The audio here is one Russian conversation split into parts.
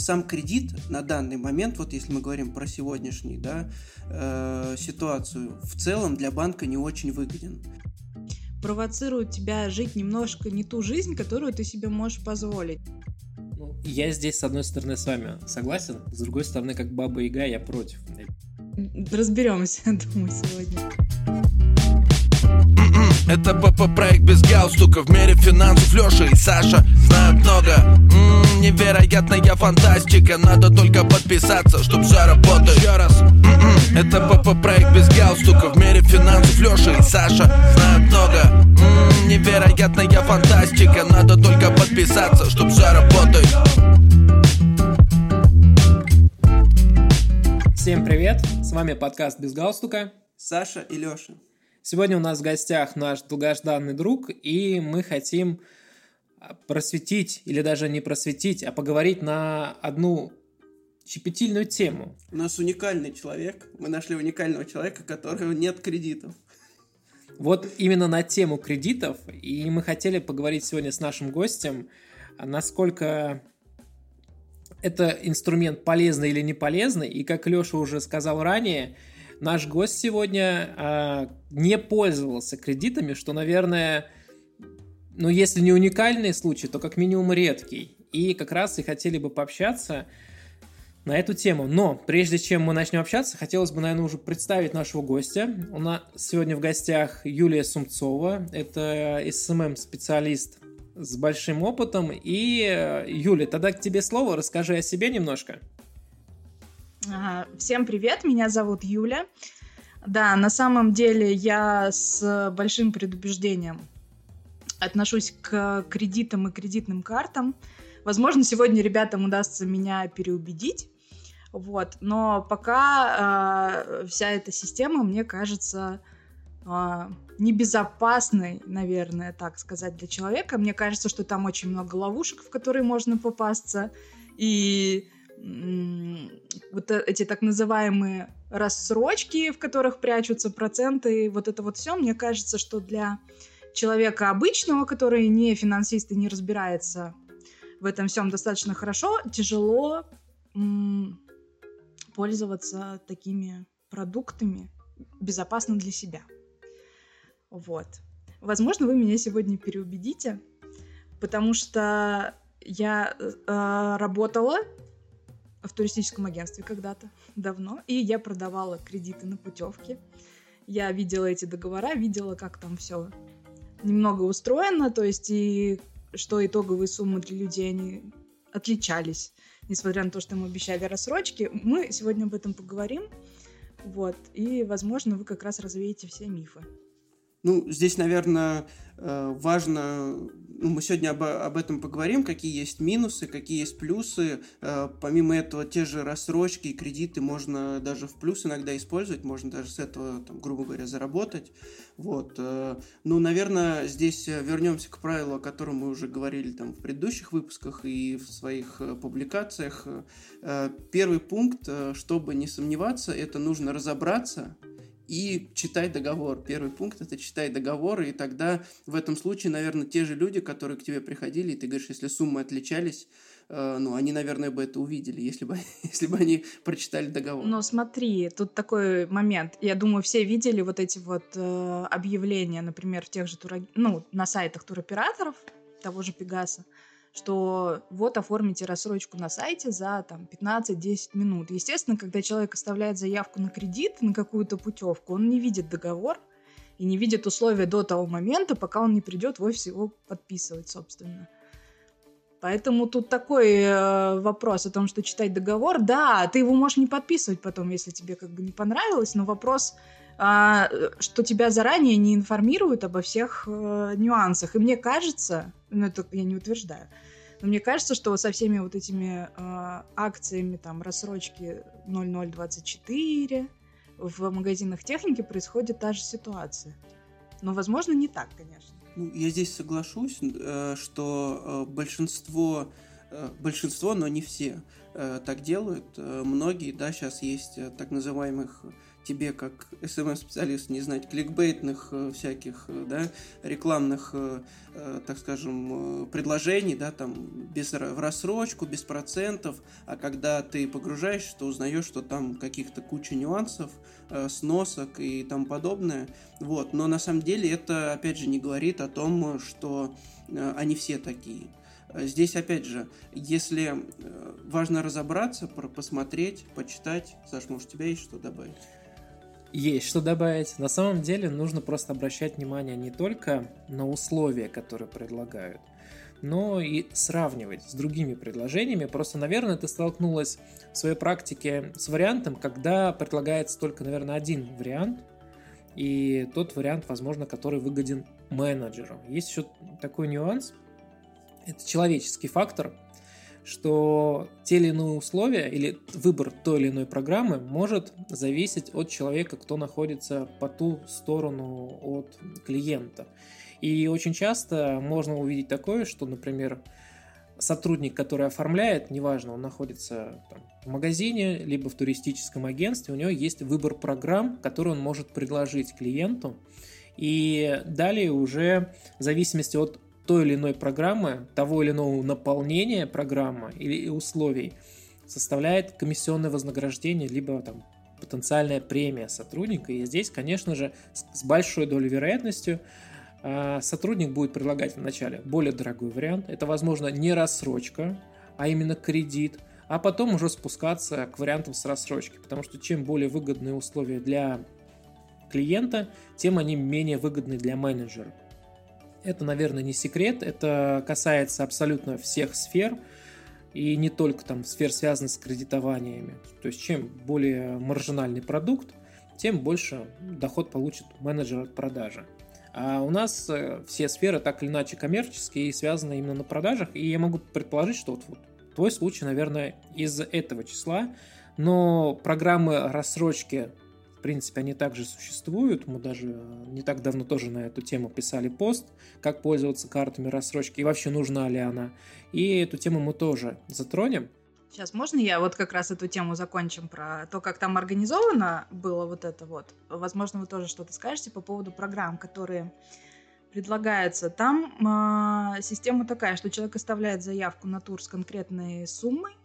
сам кредит на данный момент, вот если мы говорим про сегодняшнюю да, э, ситуацию, в целом для банка не очень выгоден. Провоцирует тебя жить немножко не ту жизнь, которую ты себе можешь позволить. Ну, я здесь, с одной стороны, с вами согласен, с другой стороны, как баба Яга, я против. Разберемся, думаю, сегодня. Это ПП проект без галстука В мире финансов Леша и Саша знают много. М-м, Невероятная фантастика. Надо только подписаться, чтоб все работает. Еще раз. М-м, Это ПП проект без галстука. В мире финансов Леша и Саша знают много. М-м, Невероятная фантастика. Надо только подписаться, чтоб все работает. Всем привет, с вами подкаст «Без галстука». Саша и Леша. Сегодня у нас в гостях наш долгожданный друг, и мы хотим просветить, или даже не просветить, а поговорить на одну щепетильную тему. У нас уникальный человек. Мы нашли уникального человека, у которого нет кредитов. Вот именно на тему кредитов, и мы хотели поговорить сегодня с нашим гостем, насколько это инструмент полезный или не полезный, и как Леша уже сказал ранее, наш гость сегодня э, не пользовался кредитами, что, наверное, ну, если не уникальный случай, то как минимум редкий. И как раз и хотели бы пообщаться на эту тему. Но прежде чем мы начнем общаться, хотелось бы, наверное, уже представить нашего гостя. У нас сегодня в гостях Юлия Сумцова. Это SMM-специалист с большим опытом. И, э, Юля, тогда к тебе слово. Расскажи о себе немножко. Всем привет, меня зовут Юля. Да, на самом деле я с большим предубеждением отношусь к кредитам и кредитным картам. Возможно, сегодня ребятам удастся меня переубедить. Вот. Но пока э, вся эта система, мне кажется, э, небезопасной, наверное, так сказать, для человека. Мне кажется, что там очень много ловушек, в которые можно попасться. И вот э, эти так называемые рассрочки, в которых прячутся проценты, вот это вот все, мне кажется, что для человека обычного, который не финансист и не разбирается в этом всем достаточно хорошо, тяжело м- пользоваться такими продуктами безопасно для себя. Вот. Возможно, вы меня сегодня переубедите, потому что я э, работала в туристическом агентстве когда-то, давно, и я продавала кредиты на путевки. Я видела эти договора, видела, как там все немного устроено, то есть и что итоговые суммы для людей, они отличались, несмотря на то, что им обещали рассрочки. Мы сегодня об этом поговорим, вот, и, возможно, вы как раз развеете все мифы. Ну, здесь, наверное, э, важно мы сегодня об, об этом поговорим, какие есть минусы, какие есть плюсы. Э, помимо этого, те же рассрочки и кредиты можно даже в плюс иногда использовать, можно даже с этого, там, грубо говоря, заработать. Вот. Э, ну, наверное, здесь вернемся к правилу, о котором мы уже говорили там, в предыдущих выпусках и в своих э, публикациях. Э, первый пункт, э, чтобы не сомневаться, это нужно разобраться, и читай договор. Первый пункт это читай договор, и тогда в этом случае, наверное, те же люди, которые к тебе приходили, и ты говоришь, если суммы отличались, э, ну, они, наверное, бы это увидели, если бы, если бы они прочитали договор. Но смотри, тут такой момент. Я думаю, все видели вот эти вот э, объявления, например, в тех же тур... ну, на сайтах туроператоров, того же Пегаса, что вот оформите рассрочку на сайте за там 15-10 минут. Естественно, когда человек оставляет заявку на кредит, на какую-то путевку, он не видит договор и не видит условия до того момента, пока он не придет в офис его подписывать, собственно. Поэтому тут такой э, вопрос о том, что читать договор, да, ты его можешь не подписывать потом, если тебе как бы не понравилось, но вопрос, что тебя заранее не информируют обо всех э, нюансах. И мне кажется, ну это я не утверждаю, но мне кажется, что со всеми вот этими э, акциями, там, рассрочки 0024 в магазинах техники происходит та же ситуация. Но, возможно, не так, конечно. Ну, я здесь соглашусь, э, что э, большинство большинство, но не все так делают. Многие, да, сейчас есть так называемых тебе, как SMM-специалист, не знать кликбейтных э, всяких, э, да, рекламных, э, так скажем, предложений, да, там, без, в рассрочку, без процентов, а когда ты погружаешься, то узнаешь, что там каких-то куча нюансов, сносок и тому подобное, вот, но на самом деле это, опять же, не говорит о том, что они все такие. Здесь, опять же, если важно разобраться, посмотреть, почитать, Саш, может, у тебя есть что добавить? Есть что добавить. На самом деле нужно просто обращать внимание не только на условия, которые предлагают, но и сравнивать с другими предложениями. Просто, наверное, ты столкнулась в своей практике с вариантом, когда предлагается только, наверное, один вариант, и тот вариант, возможно, который выгоден менеджеру. Есть еще такой нюанс, это человеческий фактор – что те или иные условия или выбор той или иной программы может зависеть от человека, кто находится по ту сторону от клиента. И очень часто можно увидеть такое, что, например, сотрудник, который оформляет, неважно, он находится там, в магазине, либо в туристическом агентстве, у него есть выбор программ, который он может предложить клиенту. И далее уже в зависимости от той или иной программы, того или иного наполнения программы или условий составляет комиссионное вознаграждение, либо там потенциальная премия сотрудника. И здесь, конечно же, с большой долей вероятностью а, сотрудник будет предлагать вначале более дорогой вариант. Это, возможно, не рассрочка, а именно кредит, а потом уже спускаться к вариантам с рассрочки, потому что чем более выгодные условия для клиента, тем они менее выгодны для менеджера. Это, наверное, не секрет, это касается абсолютно всех сфер, и не только там сфер, связанных с кредитованиями. То есть чем более маржинальный продукт, тем больше доход получит менеджер от продажи. А у нас э, все сферы так или иначе коммерческие и связаны именно на продажах, и я могу предположить, что вот, вот твой случай, наверное, из этого числа, но программы рассрочки в принципе, они также существуют. Мы даже не так давно тоже на эту тему писали пост, как пользоваться картами рассрочки и вообще нужна ли она. И эту тему мы тоже затронем. Сейчас можно я вот как раз эту тему закончим про то, как там организовано было вот это вот. Возможно, вы тоже что-то скажете по поводу программ, которые предлагаются. Там э, система такая, что человек оставляет заявку на тур с конкретной суммой,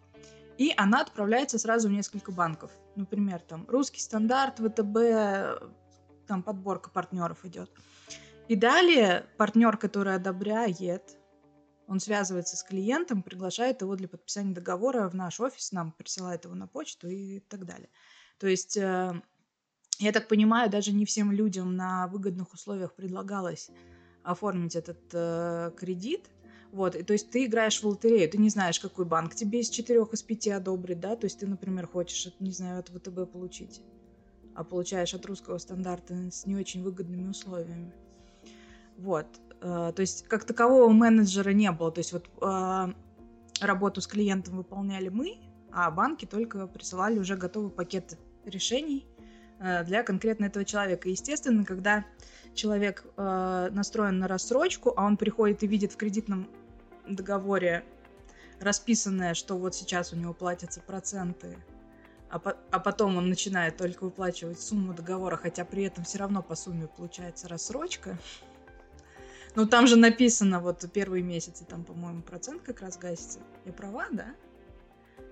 и она отправляется сразу в несколько банков. Например, там русский стандарт, ВТБ, там подборка партнеров идет. И далее партнер, который одобряет, он связывается с клиентом, приглашает его для подписания договора в наш офис, нам присылает его на почту и так далее. То есть, э, я так понимаю, даже не всем людям на выгодных условиях предлагалось оформить этот э, кредит, вот, и то есть ты играешь в лотерею, ты не знаешь, какой банк тебе из четырех, из пяти одобрит, да, то есть ты, например, хочешь, не знаю, от ВТБ получить, а получаешь от русского стандарта с не очень выгодными условиями. Вот, э, то есть как такового менеджера не было, то есть вот э, работу с клиентом выполняли мы, а банки только присылали уже готовый пакет решений э, для конкретно этого человека. естественно, когда человек э, настроен на рассрочку, а он приходит и видит в кредитном договоре расписанное, что вот сейчас у него платятся проценты, а, по- а потом он начинает только выплачивать сумму договора, хотя при этом все равно по сумме получается рассрочка. Ну, там же написано, вот первые месяцы, там, по-моему, процент как раз гасится. Я права, да?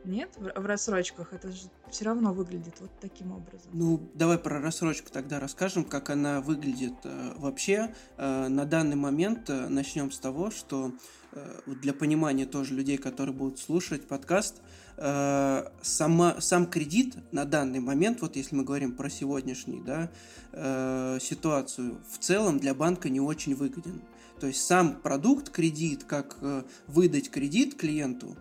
Нет, в, рассрочках это же все равно выглядит вот таким образом. Ну, давай про рассрочку тогда расскажем, как она выглядит э, вообще. Э, на данный момент э, начнем с того, что для понимания тоже людей, которые будут слушать подкаст, сама, сам кредит на данный момент, вот если мы говорим про сегодняшний, да, ситуацию, в целом для банка не очень выгоден. То есть сам продукт кредит, как выдать кредит клиенту,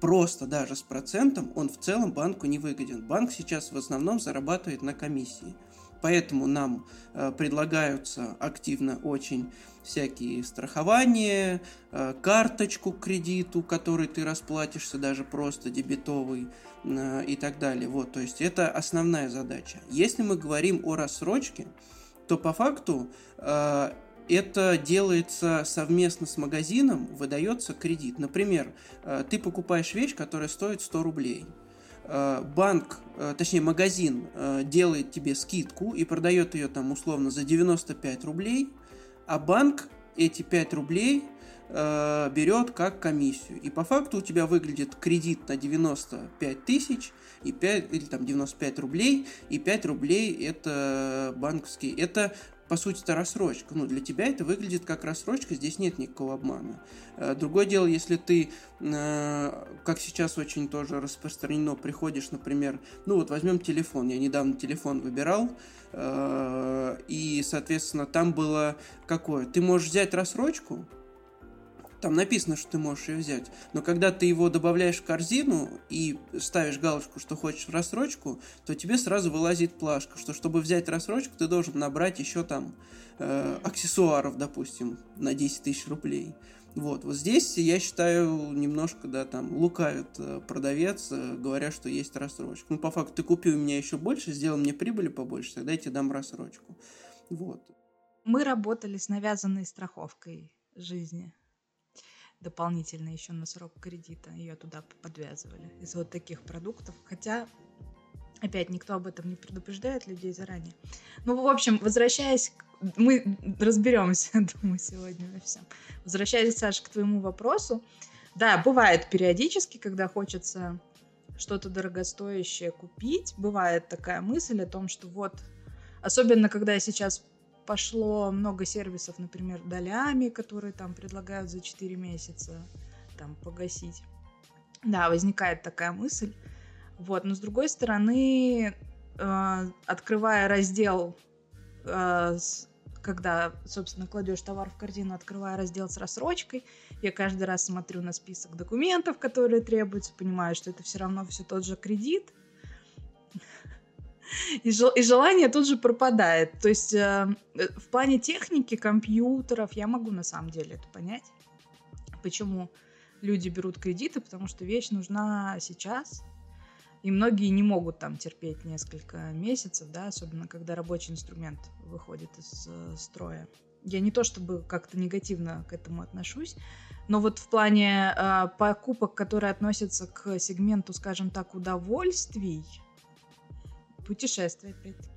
просто даже с процентом, он в целом банку не выгоден. Банк сейчас в основном зарабатывает на комиссии. Поэтому нам э, предлагаются активно очень всякие страхования, э, карточку к кредиту, который ты расплатишься, даже просто дебетовый э, и так далее. Вот, то есть это основная задача. Если мы говорим о рассрочке, то по факту э, это делается совместно с магазином, выдается кредит. Например, э, ты покупаешь вещь, которая стоит 100 рублей. Э, банк, э, точнее магазин делает тебе скидку и продает ее там условно за 95 рублей, а банк эти 5 рублей берет как комиссию. И по факту у тебя выглядит кредит на 95 тысяч и 5, или там 95 рублей, и 5 рублей это банковский. Это по сути, это рассрочка. Ну, для тебя это выглядит как рассрочка, здесь нет никакого обмана. Э, другое дело, если ты, э, как сейчас очень тоже распространено, приходишь, например, ну вот возьмем телефон, я недавно телефон выбирал, э, и, соответственно, там было какое? Ты можешь взять рассрочку, там написано, что ты можешь ее взять. Но когда ты его добавляешь в корзину и ставишь галочку, что хочешь в рассрочку, то тебе сразу вылазит плашка, что чтобы взять рассрочку, ты должен набрать еще там э, аксессуаров, допустим, на 10 тысяч рублей. Вот, вот здесь, я считаю, немножко, да, там, лукавит э, продавец, э, говоря, что есть рассрочка. Ну, по факту, ты купи у меня еще больше, сделал мне прибыли побольше, тогда я тебе дам рассрочку. Вот. Мы работали с навязанной страховкой жизни дополнительно еще на срок кредита. Ее туда подвязывали из вот таких продуктов. Хотя, опять, никто об этом не предупреждает людей заранее. Ну, в общем, возвращаясь, мы разберемся, думаю, сегодня во всем. Возвращаясь, Саша, к твоему вопросу. Да, бывает периодически, когда хочется что-то дорогостоящее купить, бывает такая мысль о том, что вот, особенно когда я сейчас пошло много сервисов, например, долями, которые там предлагают за 4 месяца там погасить. Да, возникает такая мысль. Вот, но с другой стороны, э, открывая раздел, э, когда, собственно, кладешь товар в корзину, открывая раздел с рассрочкой, я каждый раз смотрю на список документов, которые требуются, понимаю, что это все равно все тот же кредит, и, жел- и желание тут же пропадает. То есть э, в плане техники, компьютеров я могу на самом деле это понять. Почему люди берут кредиты, потому что вещь нужна сейчас. И многие не могут там терпеть несколько месяцев, да, особенно когда рабочий инструмент выходит из э, строя. Я не то чтобы как-то негативно к этому отношусь, но вот в плане э, покупок, которые относятся к сегменту, скажем так, удовольствий, Путешествия, опять-таки.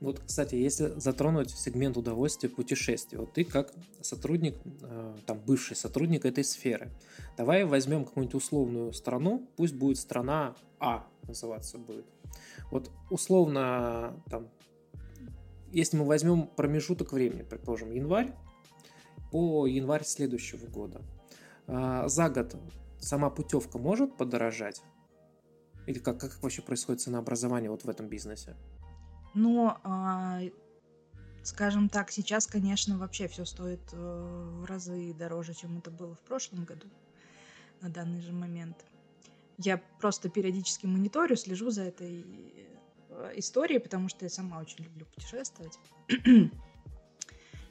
Вот, кстати, если затронуть сегмент удовольствия путешествий, вот ты как сотрудник, э, там, бывший сотрудник этой сферы, давай возьмем какую-нибудь условную страну, пусть будет страна А называться будет. Вот условно, там, если мы возьмем промежуток времени, предположим, январь, по январь следующего года, э, за год сама путевка может подорожать? Или как, как вообще происходит ценообразование вот в этом бизнесе? Ну, а, скажем так, сейчас, конечно, вообще все стоит э, в разы дороже, чем это было в прошлом году на данный же момент. Я просто периодически мониторю, слежу за этой э, историей, потому что я сама очень люблю путешествовать.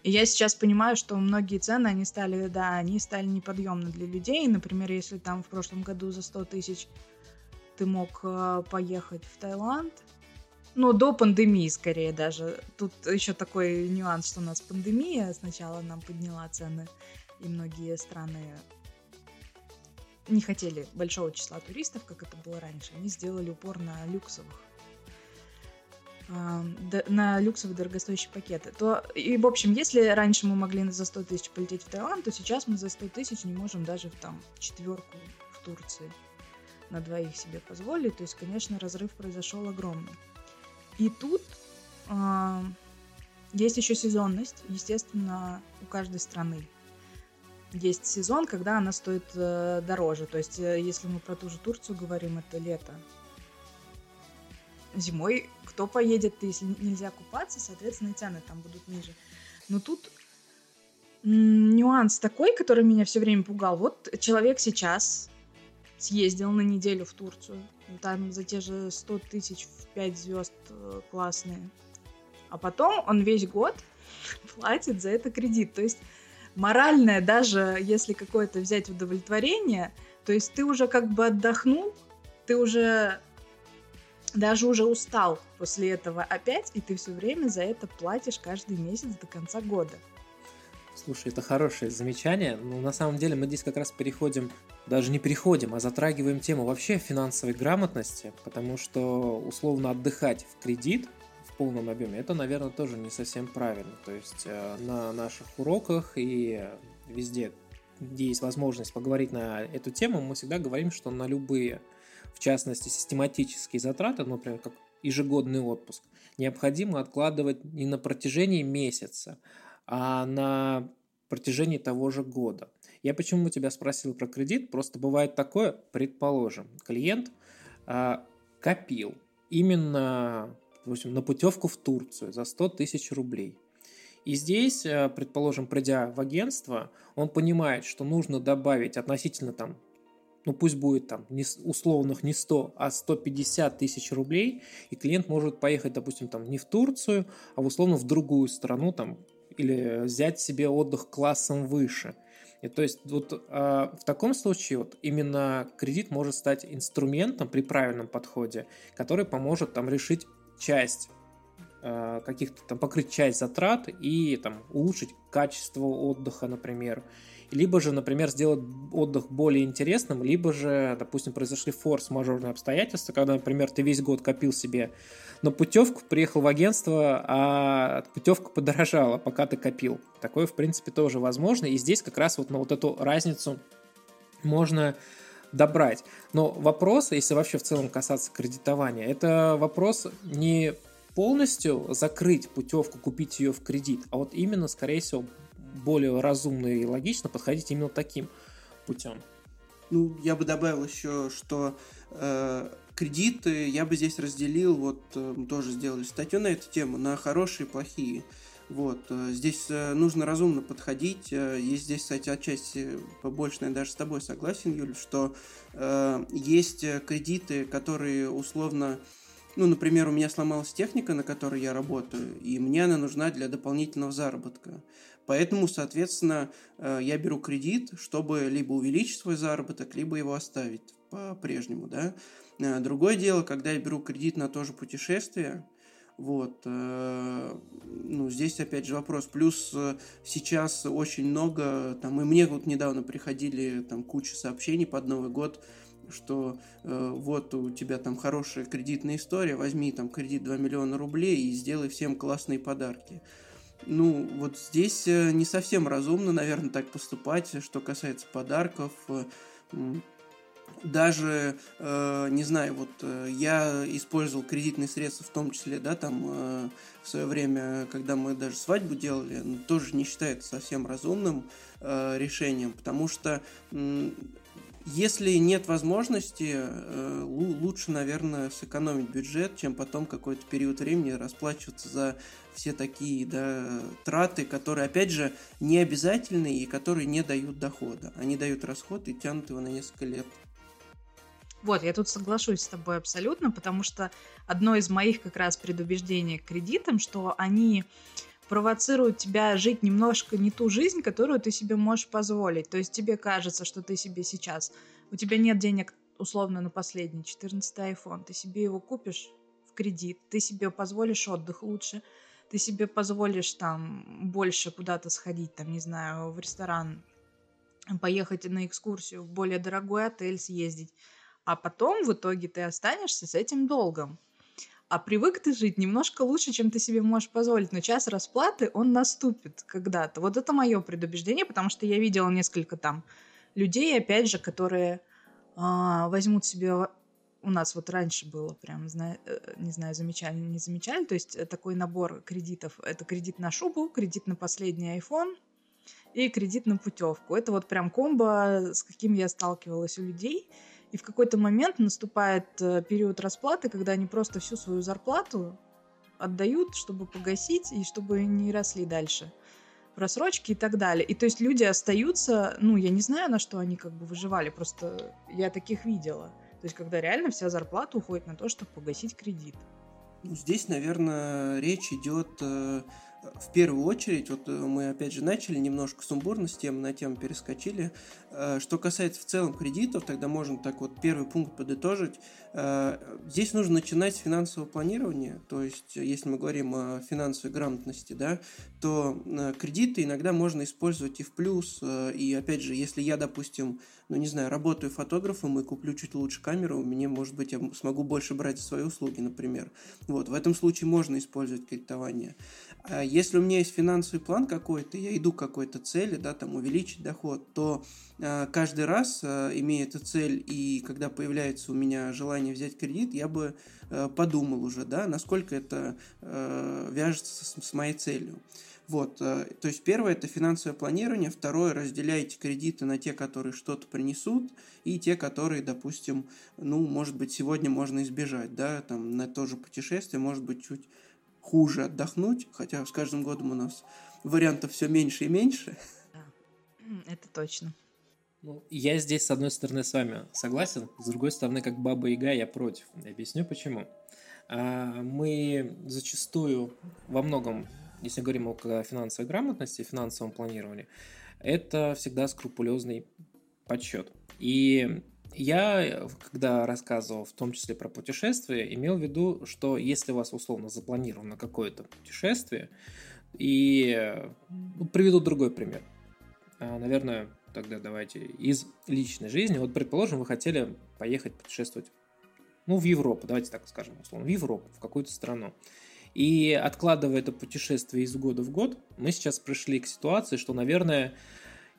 И я сейчас понимаю, что многие цены, они стали, да, они стали неподъемны для людей. Например, если там в прошлом году за 100 тысяч ты мог э, поехать в Таиланд. Ну, до пандемии, скорее даже. Тут еще такой нюанс, что у нас пандемия сначала нам подняла цены, и многие страны не хотели большого числа туристов, как это было раньше. Они сделали упор на люксовых на люксовые дорогостоящие пакеты. То, и, в общем, если раньше мы могли за 100 тысяч полететь в Таиланд, то сейчас мы за 100 тысяч не можем даже в там четверку в Турции на двоих себе позволили. То есть, конечно, разрыв произошел огромный. И тут э, есть еще сезонность, естественно, у каждой страны. Есть сезон, когда она стоит э, дороже. То есть, э, если мы про ту же Турцию говорим, это лето. Зимой кто поедет, если нельзя купаться, соответственно, и цены там будут ниже. Но тут нюанс такой, который меня все время пугал. Вот человек сейчас съездил на неделю в Турцию. Там за те же 100 тысяч в 5 звезд э, классные. А потом он весь год платит за это кредит. То есть моральное, даже если какое-то взять удовлетворение, то есть ты уже как бы отдохнул, ты уже даже уже устал после этого опять, и ты все время за это платишь каждый месяц до конца года. Слушай, это хорошее замечание. Но на самом деле мы здесь как раз переходим, даже не переходим, а затрагиваем тему вообще финансовой грамотности, потому что условно отдыхать в кредит в полном объеме, это, наверное, тоже не совсем правильно. То есть э, на наших уроках и везде, где есть возможность поговорить на эту тему, мы всегда говорим, что на любые, в частности, систематические затраты, например, как ежегодный отпуск, необходимо откладывать не на протяжении месяца, а на протяжении того же года. Я почему тебя спросил про кредит? Просто бывает такое, предположим, клиент а, копил именно допустим, на путевку в Турцию за 100 тысяч рублей. И здесь, а, предположим, придя в агентство, он понимает, что нужно добавить относительно там ну пусть будет там не, условных не 100, а 150 тысяч рублей, и клиент может поехать, допустим, там не в Турцию, а условно в другую страну, там, или взять себе отдых классом выше. И то есть вот э, в таком случае вот именно кредит может стать инструментом при правильном подходе, который поможет там решить часть э, каких-то там покрыть часть затрат и там улучшить качество отдыха, например, либо же, например, сделать отдых более интересным, либо же, допустим, произошли форс-мажорные обстоятельства, когда, например, ты весь год копил себе на путевку, приехал в агентство, а путевка подорожала, пока ты копил. Такое, в принципе, тоже возможно, и здесь как раз вот на вот эту разницу можно добрать. Но вопрос, если вообще в целом касаться кредитования, это вопрос не полностью закрыть путевку, купить ее в кредит, а вот именно, скорее всего, более разумно и логично подходить именно таким путем. Ну, я бы добавил еще, что э, кредиты я бы здесь разделил, вот э, тоже сделали статью на эту тему, на хорошие и плохие. Вот, э, здесь э, нужно разумно подходить. Э, есть здесь, кстати, отчасти побольше, наверное, даже с тобой согласен, Юль, что э, есть кредиты, которые условно ну, например, у меня сломалась техника, на которой я работаю, и мне она нужна для дополнительного заработка. Поэтому, соответственно, э, я беру кредит, чтобы либо увеличить свой заработок, либо его оставить по-прежнему, да. Э, другое дело, когда я беру кредит на то же путешествие, вот, э, ну, здесь опять же вопрос. Плюс сейчас очень много, там, и мне вот недавно приходили там куча сообщений под Новый год, что э, вот у тебя там хорошая кредитная история, возьми там кредит 2 миллиона рублей и сделай всем классные подарки. Ну, вот здесь э, не совсем разумно, наверное, так поступать, что касается подарков. Даже, э, не знаю, вот э, я использовал кредитные средства в том числе, да, там в свое время, когда мы даже свадьбу делали, тоже не считается совсем разумным решением, потому что если нет возможности, э, лучше, наверное, сэкономить бюджет, чем потом какой-то период времени расплачиваться за все такие да, траты, которые, опять же, не обязательные и которые не дают дохода. Они дают расход и тянут его на несколько лет. Вот, я тут соглашусь с тобой абсолютно, потому что одно из моих как раз предубеждений к кредитам, что они провоцируют тебя жить немножко не ту жизнь, которую ты себе можешь позволить. То есть тебе кажется, что ты себе сейчас... У тебя нет денег условно на последний 14 iPhone, ты себе его купишь в кредит, ты себе позволишь отдых лучше, ты себе позволишь там больше куда-то сходить, там, не знаю, в ресторан, поехать на экскурсию, в более дорогой отель съездить, а потом в итоге ты останешься с этим долгом а привык ты жить немножко лучше, чем ты себе можешь позволить, но час расплаты, он наступит когда-то. Вот это мое предубеждение, потому что я видела несколько там людей, опять же, которые а, возьмут себе у нас вот раньше было прям, э, не знаю, замечали, не замечали, то есть э, такой набор кредитов. Это кредит на шубу, кредит на последний iPhone и кредит на путевку. Это вот прям комбо, с каким я сталкивалась у людей. И в какой-то момент наступает э, период расплаты, когда они просто всю свою зарплату отдают, чтобы погасить и чтобы не росли дальше в рассрочке и так далее. И то есть люди остаются, ну, я не знаю, на что они как бы выживали, просто я таких видела. То есть когда реально вся зарплата уходит на то, чтобы погасить кредит. Здесь, наверное, речь идет э, в первую очередь, вот мы опять же начали немножко сумбурно с тем, на тему перескочили. Что касается в целом кредитов, тогда можно так вот первый пункт подытожить. Здесь нужно начинать с финансового планирования, то есть если мы говорим о финансовой грамотности, да, то кредиты иногда можно использовать и в плюс, и опять же, если я, допустим, ну не знаю, работаю фотографом и куплю чуть лучше камеру, мне, может быть, я смогу больше брать свои услуги, например. Вот, в этом случае можно использовать кредитование. А если у меня есть финансовый план какой-то, я иду к какой-то цели, да, там увеличить доход, то э, каждый раз, э, имея эту цель и когда появляется у меня желание взять кредит, я бы подумал уже, да, насколько это вяжется с, моей целью. Вот, то есть первое это финансовое планирование, второе разделяйте кредиты на те, которые что-то принесут, и те, которые, допустим, ну, может быть, сегодня можно избежать, да, там на то же путешествие, может быть, чуть хуже отдохнуть, хотя с каждым годом у нас вариантов все меньше и меньше. Это точно. Ну, я здесь, с одной стороны, с вами согласен, с другой стороны, как баба Яга, я против. Объясню почему. А, мы зачастую во многом если говорим о финансовой грамотности, финансовом планировании, это всегда скрупулезный подсчет. И я, когда рассказывал в том числе про путешествия, имел в виду, что если у вас условно запланировано какое-то путешествие, и ну, приведу другой пример. А, наверное, тогда давайте из личной жизни. Вот, предположим, вы хотели поехать путешествовать, ну, в Европу, давайте так скажем, условно, в Европу, в какую-то страну. И откладывая это путешествие из года в год, мы сейчас пришли к ситуации, что, наверное,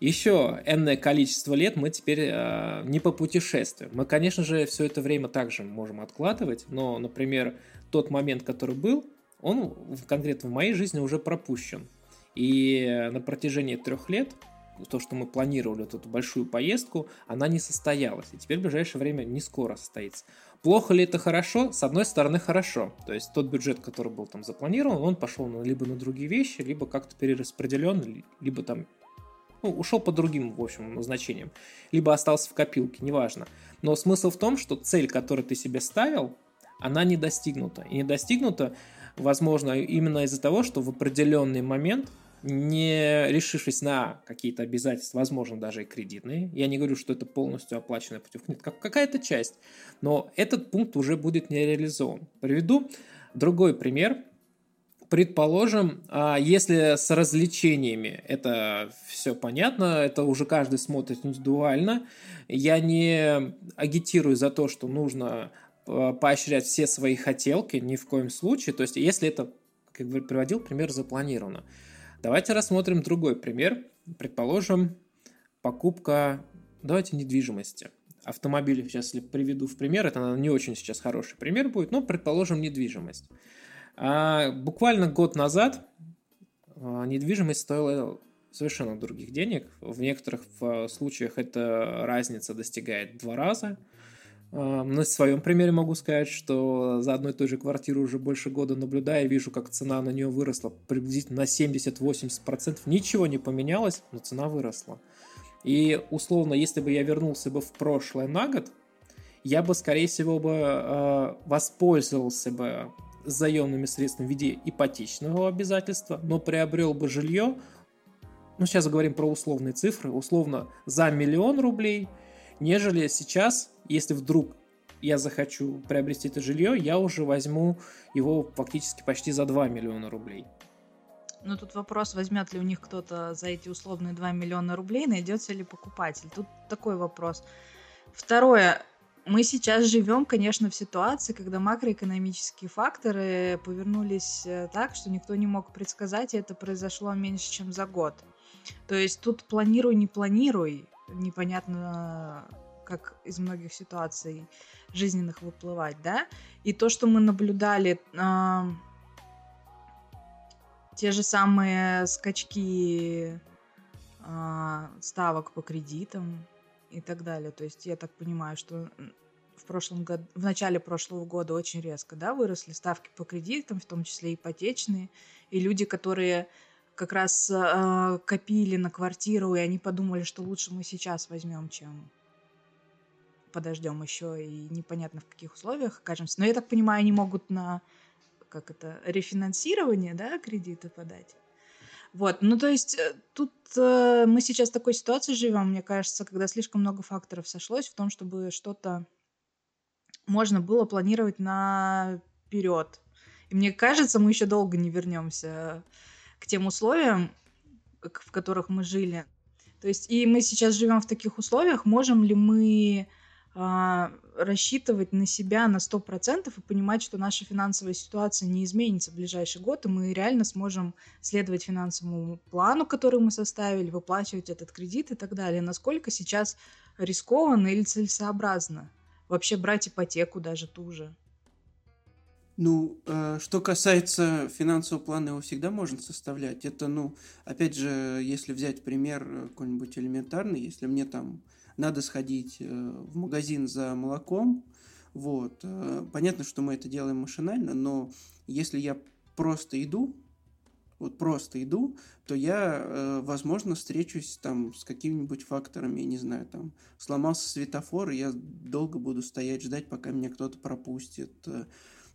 еще энное количество лет мы теперь э, не по путешествию. Мы, конечно же, все это время также можем откладывать, но, например, тот момент, который был, он конкретно в моей жизни уже пропущен. И на протяжении трех лет то, что мы планировали вот эту большую поездку, она не состоялась. И теперь в ближайшее время не скоро состоится. Плохо ли это хорошо? С одной стороны, хорошо. То есть тот бюджет, который был там запланирован, он пошел либо на другие вещи, либо как-то перераспределен, либо там ну, ушел по другим, в общем, назначениям, либо остался в копилке, неважно. Но смысл в том, что цель, которую ты себе ставил, она не достигнута. И не достигнута, возможно, именно из-за того, что в определенный момент не решившись на какие-то обязательства, возможно, даже и кредитные. Я не говорю, что это полностью оплаченная путевка, нет, как какая-то часть. Но этот пункт уже будет не реализован. Приведу другой пример. Предположим, а, если с развлечениями это все понятно, это уже каждый смотрит индивидуально. Я не агитирую за то, что нужно а, поощрять все свои хотелки, ни в коем случае. То есть, если это, как бы приводил пример, запланировано. Давайте рассмотрим другой пример. Предположим, покупка, давайте недвижимости. Автомобиль, сейчас если приведу в пример, это не очень сейчас хороший пример будет, но предположим недвижимость. А буквально год назад а, недвижимость стоила совершенно других денег. В некоторых случаях эта разница достигает два раза – на своем примере могу сказать, что за одной и той же квартиру уже больше года наблюдая, вижу, как цена на нее выросла приблизительно на 70-80%. Ничего не поменялось, но цена выросла. И условно, если бы я вернулся бы в прошлое на год, я бы, скорее всего, бы э, воспользовался бы заемными средствами в виде ипотечного обязательства, но приобрел бы жилье, ну сейчас говорим про условные цифры, условно за миллион рублей, нежели сейчас если вдруг я захочу приобрести это жилье, я уже возьму его фактически почти за 2 миллиона рублей. Ну, тут вопрос, возьмет ли у них кто-то за эти условные 2 миллиона рублей, найдется ли покупатель. Тут такой вопрос. Второе. Мы сейчас живем, конечно, в ситуации, когда макроэкономические факторы повернулись э, так, что никто не мог предсказать, и это произошло меньше, чем за год. То есть тут планируй, не планируй, непонятно как из многих ситуаций жизненных выплывать, да, и то, что мы наблюдали, э, те же самые скачки э, ставок по кредитам и так далее, то есть я так понимаю, что в прошлом году, в начале прошлого года очень резко, да, выросли ставки по кредитам, в том числе ипотечные, и люди, которые как раз э, копили на квартиру, и они подумали, что лучше мы сейчас возьмем, чем подождем еще и непонятно в каких условиях окажемся. Но я так понимаю, они могут на как это, рефинансирование, да, кредита подать. Вот, ну то есть э, тут э, мы сейчас в такой ситуации живем, мне кажется, когда слишком много факторов сошлось в том, чтобы что-то можно было планировать наперед. И мне кажется, мы еще долго не вернемся к тем условиям, в которых мы жили. То есть, и мы сейчас живем в таких условиях, можем ли мы а, рассчитывать на себя на 100% и понимать, что наша финансовая ситуация не изменится в ближайший год, и мы реально сможем следовать финансовому плану, который мы составили, выплачивать этот кредит и так далее. Насколько сейчас рискованно или целесообразно вообще брать ипотеку даже ту же? Ну, э, что касается финансового плана, его всегда можно составлять. Это, ну, опять же, если взять пример э, какой-нибудь элементарный, если мне там надо сходить э, в магазин за молоком. Вот. Э, понятно, что мы это делаем машинально, но если я просто иду, вот просто иду, то я, э, возможно, встречусь там с какими-нибудь факторами, я не знаю, там сломался светофор, и я долго буду стоять, ждать, пока меня кто-то пропустит,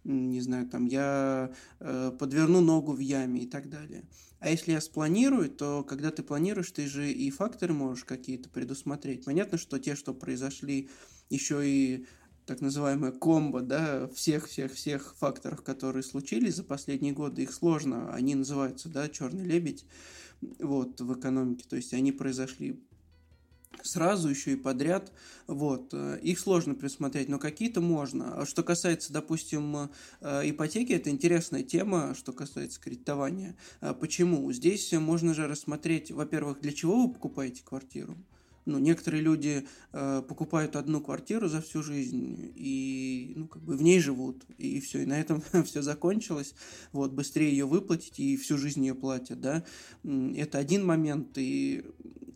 не знаю, там я э, подверну ногу в яме и так далее. А если я спланирую, то когда ты планируешь, ты же и факторы можешь какие-то предусмотреть. Понятно, что те, что произошли, еще и так называемая комбо, да, всех-всех-всех факторов, которые случились за последние годы, их сложно, они называются, да, черный лебедь, вот, в экономике, то есть они произошли сразу еще и подряд. Вот. Э, их сложно присмотреть, но какие-то можно. А что касается, допустим, э, ипотеки, это интересная тема, что касается кредитования. А почему? Здесь можно же рассмотреть, во-первых, для чего вы покупаете квартиру. Ну, некоторые люди э, покупают одну квартиру за всю жизнь и, ну, как бы в ней живут, и все, и на этом все закончилось. Вот, быстрее ее выплатить, и всю жизнь ее платят, да. Это один момент, и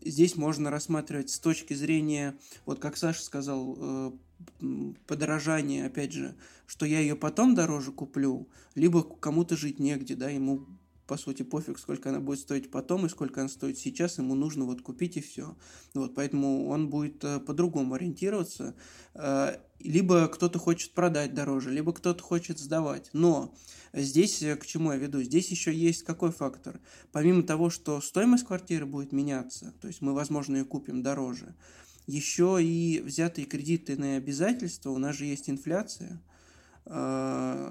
здесь можно рассматривать с точки зрения, вот как Саша сказал, э, подорожание, опять же, что я ее потом дороже куплю, либо кому-то жить негде, да, ему по сути, пофиг, сколько она будет стоить потом и сколько она стоит сейчас, ему нужно вот купить и все. Вот, поэтому он будет э, по-другому ориентироваться. Э, либо кто-то хочет продать дороже, либо кто-то хочет сдавать. Но здесь, э, к чему я веду, здесь еще есть какой фактор? Помимо того, что стоимость квартиры будет меняться, то есть мы, возможно, ее купим дороже, еще и взятые кредитные обязательства, у нас же есть инфляция, по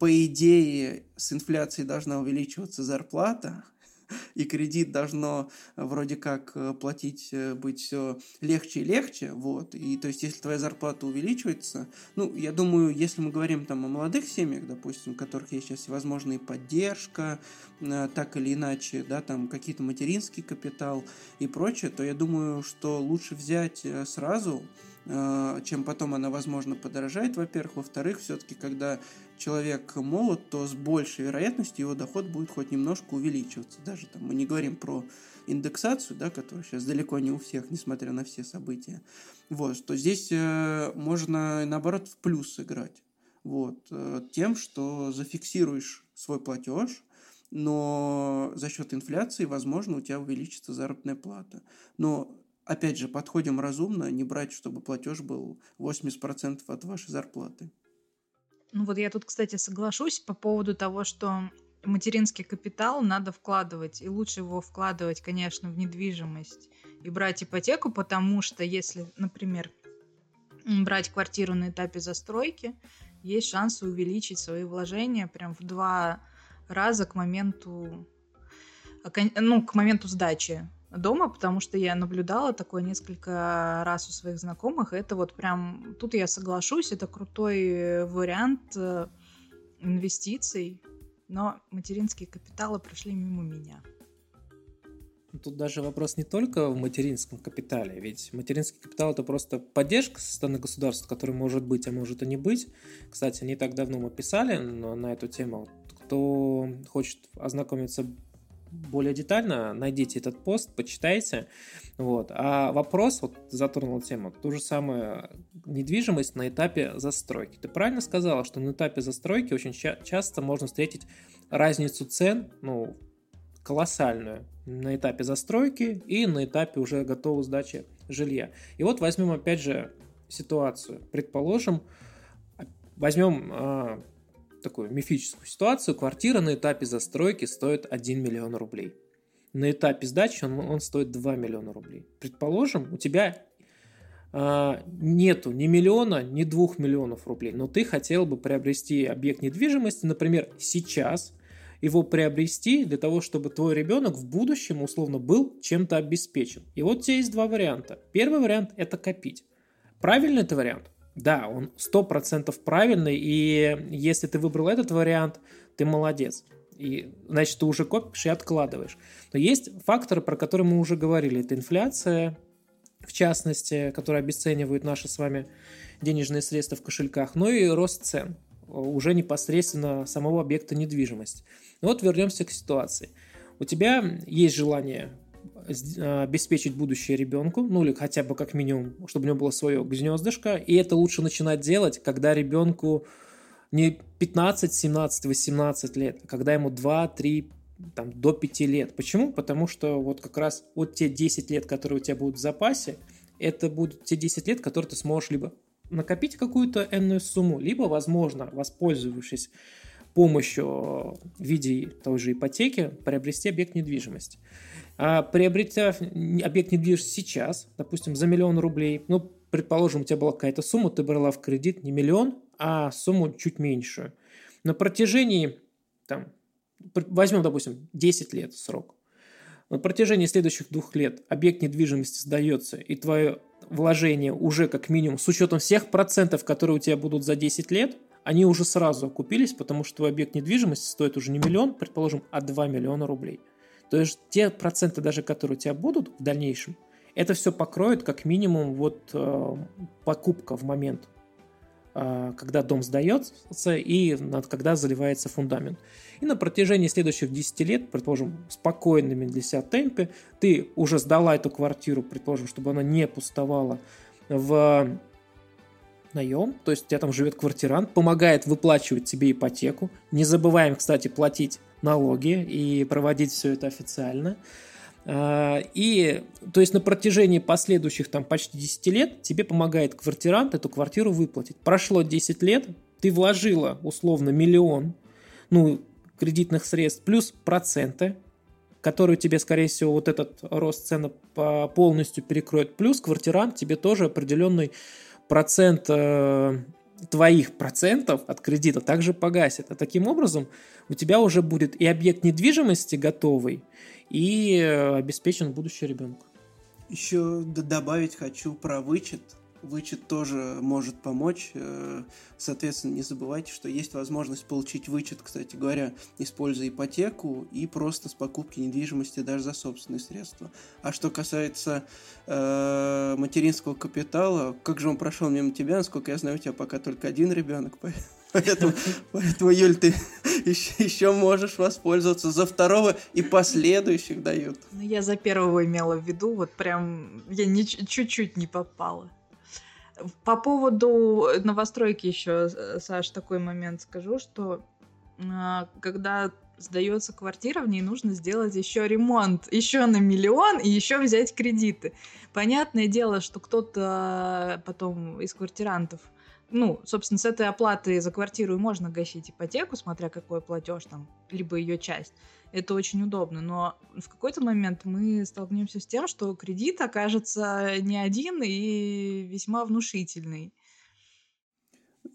идее, с инфляцией должна увеличиваться зарплата, и кредит должно э, вроде как э, платить э, быть все легче и легче, вот, и то есть если твоя зарплата увеличивается, ну, я думаю, если мы говорим там о молодых семьях, допустим, у которых есть сейчас всевозможная поддержка, так или иначе, да, там какие-то материнский капитал и прочее, то я думаю, что лучше взять сразу, чем потом она, возможно, подорожает, во-первых. Во-вторых, все-таки, когда человек молод, то с большей вероятностью его доход будет хоть немножко увеличиваться. Даже там мы не говорим про индексацию, да, которая сейчас далеко не у всех, несмотря на все события. Вот, что здесь э, можно, наоборот, в плюс играть. Вот, э, тем, что зафиксируешь свой платеж, но за счет инфляции, возможно, у тебя увеличится заработная плата. Но опять же, подходим разумно, не брать, чтобы платеж был 80% от вашей зарплаты. Ну вот я тут, кстати, соглашусь по поводу того, что материнский капитал надо вкладывать, и лучше его вкладывать, конечно, в недвижимость и брать ипотеку, потому что если, например, брать квартиру на этапе застройки, есть шансы увеличить свои вложения прям в два раза к моменту, ну, к моменту сдачи дома, потому что я наблюдала такое несколько раз у своих знакомых. Это вот прям, тут я соглашусь, это крутой вариант э, инвестиций, но материнские капиталы прошли мимо меня. Тут даже вопрос не только в материнском капитале, ведь материнский капитал это просто поддержка со стороны государства, которая может быть, а может и не быть. Кстати, не так давно мы писали на эту тему. Кто хочет ознакомиться более детально, найдите этот пост, почитайте. Вот. А вопрос, вот затронул тему, ту же самую недвижимость на этапе застройки. Ты правильно сказала, что на этапе застройки очень ча- часто можно встретить разницу цен, ну, колоссальную на этапе застройки и на этапе уже готовой сдачи жилья. И вот возьмем опять же ситуацию. Предположим, возьмем а, такую мифическую ситуацию. Квартира на этапе застройки стоит 1 миллион рублей. На этапе сдачи он, он стоит 2 миллиона рублей. Предположим, у тебя э, нету ни миллиона, ни двух миллионов рублей, но ты хотел бы приобрести объект недвижимости, например, сейчас, его приобрести для того, чтобы твой ребенок в будущем условно был чем-то обеспечен. И вот у тебя есть два варианта. Первый вариант – это копить. Правильный это вариант? Да, он 100% правильный, и если ты выбрал этот вариант, ты молодец. И, значит, ты уже копишь и откладываешь. Но есть факторы, про которые мы уже говорили. Это инфляция, в частности, которая обесценивает наши с вами денежные средства в кошельках, но и рост цен уже непосредственно самого объекта недвижимости. Вот вернемся к ситуации. У тебя есть желание обеспечить будущее ребенку, ну или хотя бы как минимум, чтобы у него было свое гнездышко, и это лучше начинать делать, когда ребенку не 15, 17, 18 лет, а когда ему 2, 3, там, до 5 лет. Почему? Потому что вот как раз вот те 10 лет, которые у тебя будут в запасе, это будут те 10 лет, которые ты сможешь либо накопить какую-то энную сумму, либо, возможно, воспользовавшись помощью в виде той же ипотеки, приобрести объект недвижимости. А приобретя объект недвижимости сейчас, допустим, за миллион рублей, ну, предположим, у тебя была какая-то сумма, ты брала в кредит не миллион, а сумму чуть меньшую. На протяжении, там, возьмем, допустим, 10 лет срок. На протяжении следующих двух лет объект недвижимости сдается, и твое вложение уже как минимум, с учетом всех процентов, которые у тебя будут за 10 лет, они уже сразу окупились, потому что твой объект недвижимости стоит уже не миллион, предположим, а 2 миллиона рублей. То есть те проценты даже, которые у тебя будут в дальнейшем, это все покроет как минимум вот э, покупка в момент, э, когда дом сдается и над, когда заливается фундамент. И на протяжении следующих 10 лет, предположим, спокойными для себя темпе, ты уже сдала эту квартиру, предположим, чтобы она не пустовала в наем, то есть у тебя там живет квартирант, помогает выплачивать тебе ипотеку. Не забываем, кстати, платить налоги и проводить все это официально. А, и, то есть, на протяжении последующих там почти 10 лет тебе помогает квартирант эту квартиру выплатить. Прошло 10 лет, ты вложила условно миллион, ну, кредитных средств, плюс проценты, которые тебе, скорее всего, вот этот рост цены полностью перекроет. Плюс квартирант тебе тоже определенный процент э, твоих процентов от кредита также погасит. А таким образом у тебя уже будет и объект недвижимости готовый, и э, обеспечен будущий ребенок. Еще добавить хочу про вычет. Вычет тоже может помочь. Э, соответственно, не забывайте, что есть возможность получить вычет, кстати говоря, используя ипотеку и просто с покупки недвижимости даже за собственные средства. А что касается э, материнского капитала, как же он прошел мимо тебя? Насколько я знаю, у тебя пока только один ребенок, Поэтому, поэтому, Юль, ты еще, еще можешь воспользоваться. За второго и последующих дают. Ну, я за первого имела в виду, вот прям я не, чуть-чуть не попала. По поводу новостройки еще, э, Саш, такой момент скажу, что а, когда сдается квартира, в ней нужно сделать еще ремонт, еще на миллион и еще взять кредиты. Понятное дело, что кто-то потом из квартирантов ну, собственно, с этой оплаты за квартиру можно гасить ипотеку, смотря какой платеж там, либо ее часть. Это очень удобно. Но в какой-то момент мы столкнемся с тем, что кредит окажется не один и весьма внушительный.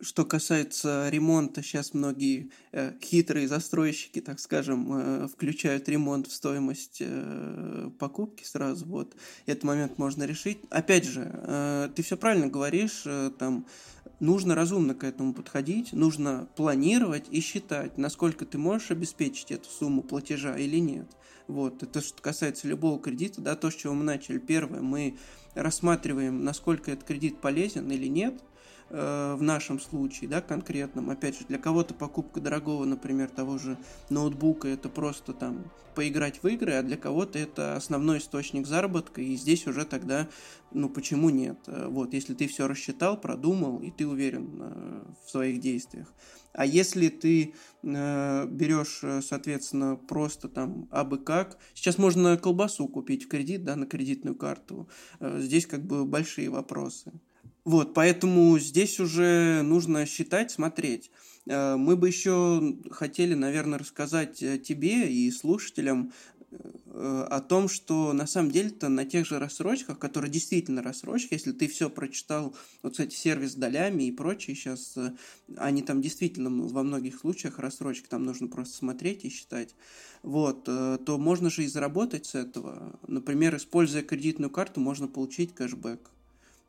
Что касается ремонта, сейчас многие э, хитрые застройщики, так скажем, э, включают ремонт в стоимость э, покупки сразу. Вот этот момент можно решить. Опять же, э, ты все правильно говоришь, э, там нужно разумно к этому подходить, нужно планировать и считать, насколько ты можешь обеспечить эту сумму платежа или нет. Вот, это что касается любого кредита, да, то, с чего мы начали. Первое, мы рассматриваем, насколько этот кредит полезен или нет – Э, в нашем случае, да, конкретном, опять же, для кого-то покупка дорогого, например, того же ноутбука, это просто там поиграть в игры, а для кого-то это основной источник заработка, и здесь уже тогда, ну, почему нет? Э, вот, если ты все рассчитал, продумал, и ты уверен э, в своих действиях. А если ты э, берешь, соответственно, просто там абы как, сейчас можно колбасу купить в кредит, да, на кредитную карту, э, здесь как бы большие вопросы. Вот, поэтому здесь уже нужно считать, смотреть. Мы бы еще хотели, наверное, рассказать тебе и слушателям Э, о том, что на самом деле-то на тех же рассрочках, которые действительно рассрочки, если ты все прочитал, вот, кстати, сервис долями и прочее, сейчас э, они там действительно во многих случаях рассрочки, там нужно просто смотреть и считать, вот, э, то можно же и заработать с этого. Например, используя кредитную карту, можно получить кэшбэк.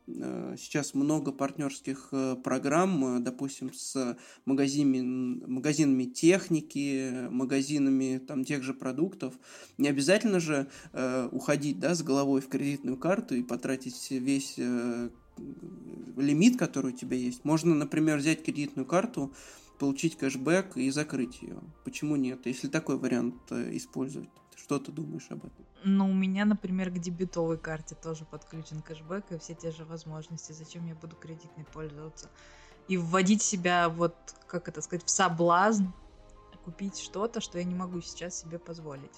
Э, сейчас много партнерских э, программ, э, допустим, с магазинами, магазинами техники, магазинами там, тех же продуктов. Не обязательно же э, уходить да, с головой в кредитную карту и потратить весь э, лимит, который у тебя есть. Можно, например, взять кредитную карту, получить кэшбэк и закрыть ее. Почему нет, если такой вариант использовать? Что ты думаешь об этом? Ну, у меня, например, к дебетовой карте тоже подключен кэшбэк и все те же возможности. Зачем я буду кредитной пользоваться? И вводить себя, вот, как это сказать, в соблазн купить что-то, что я не могу сейчас себе позволить.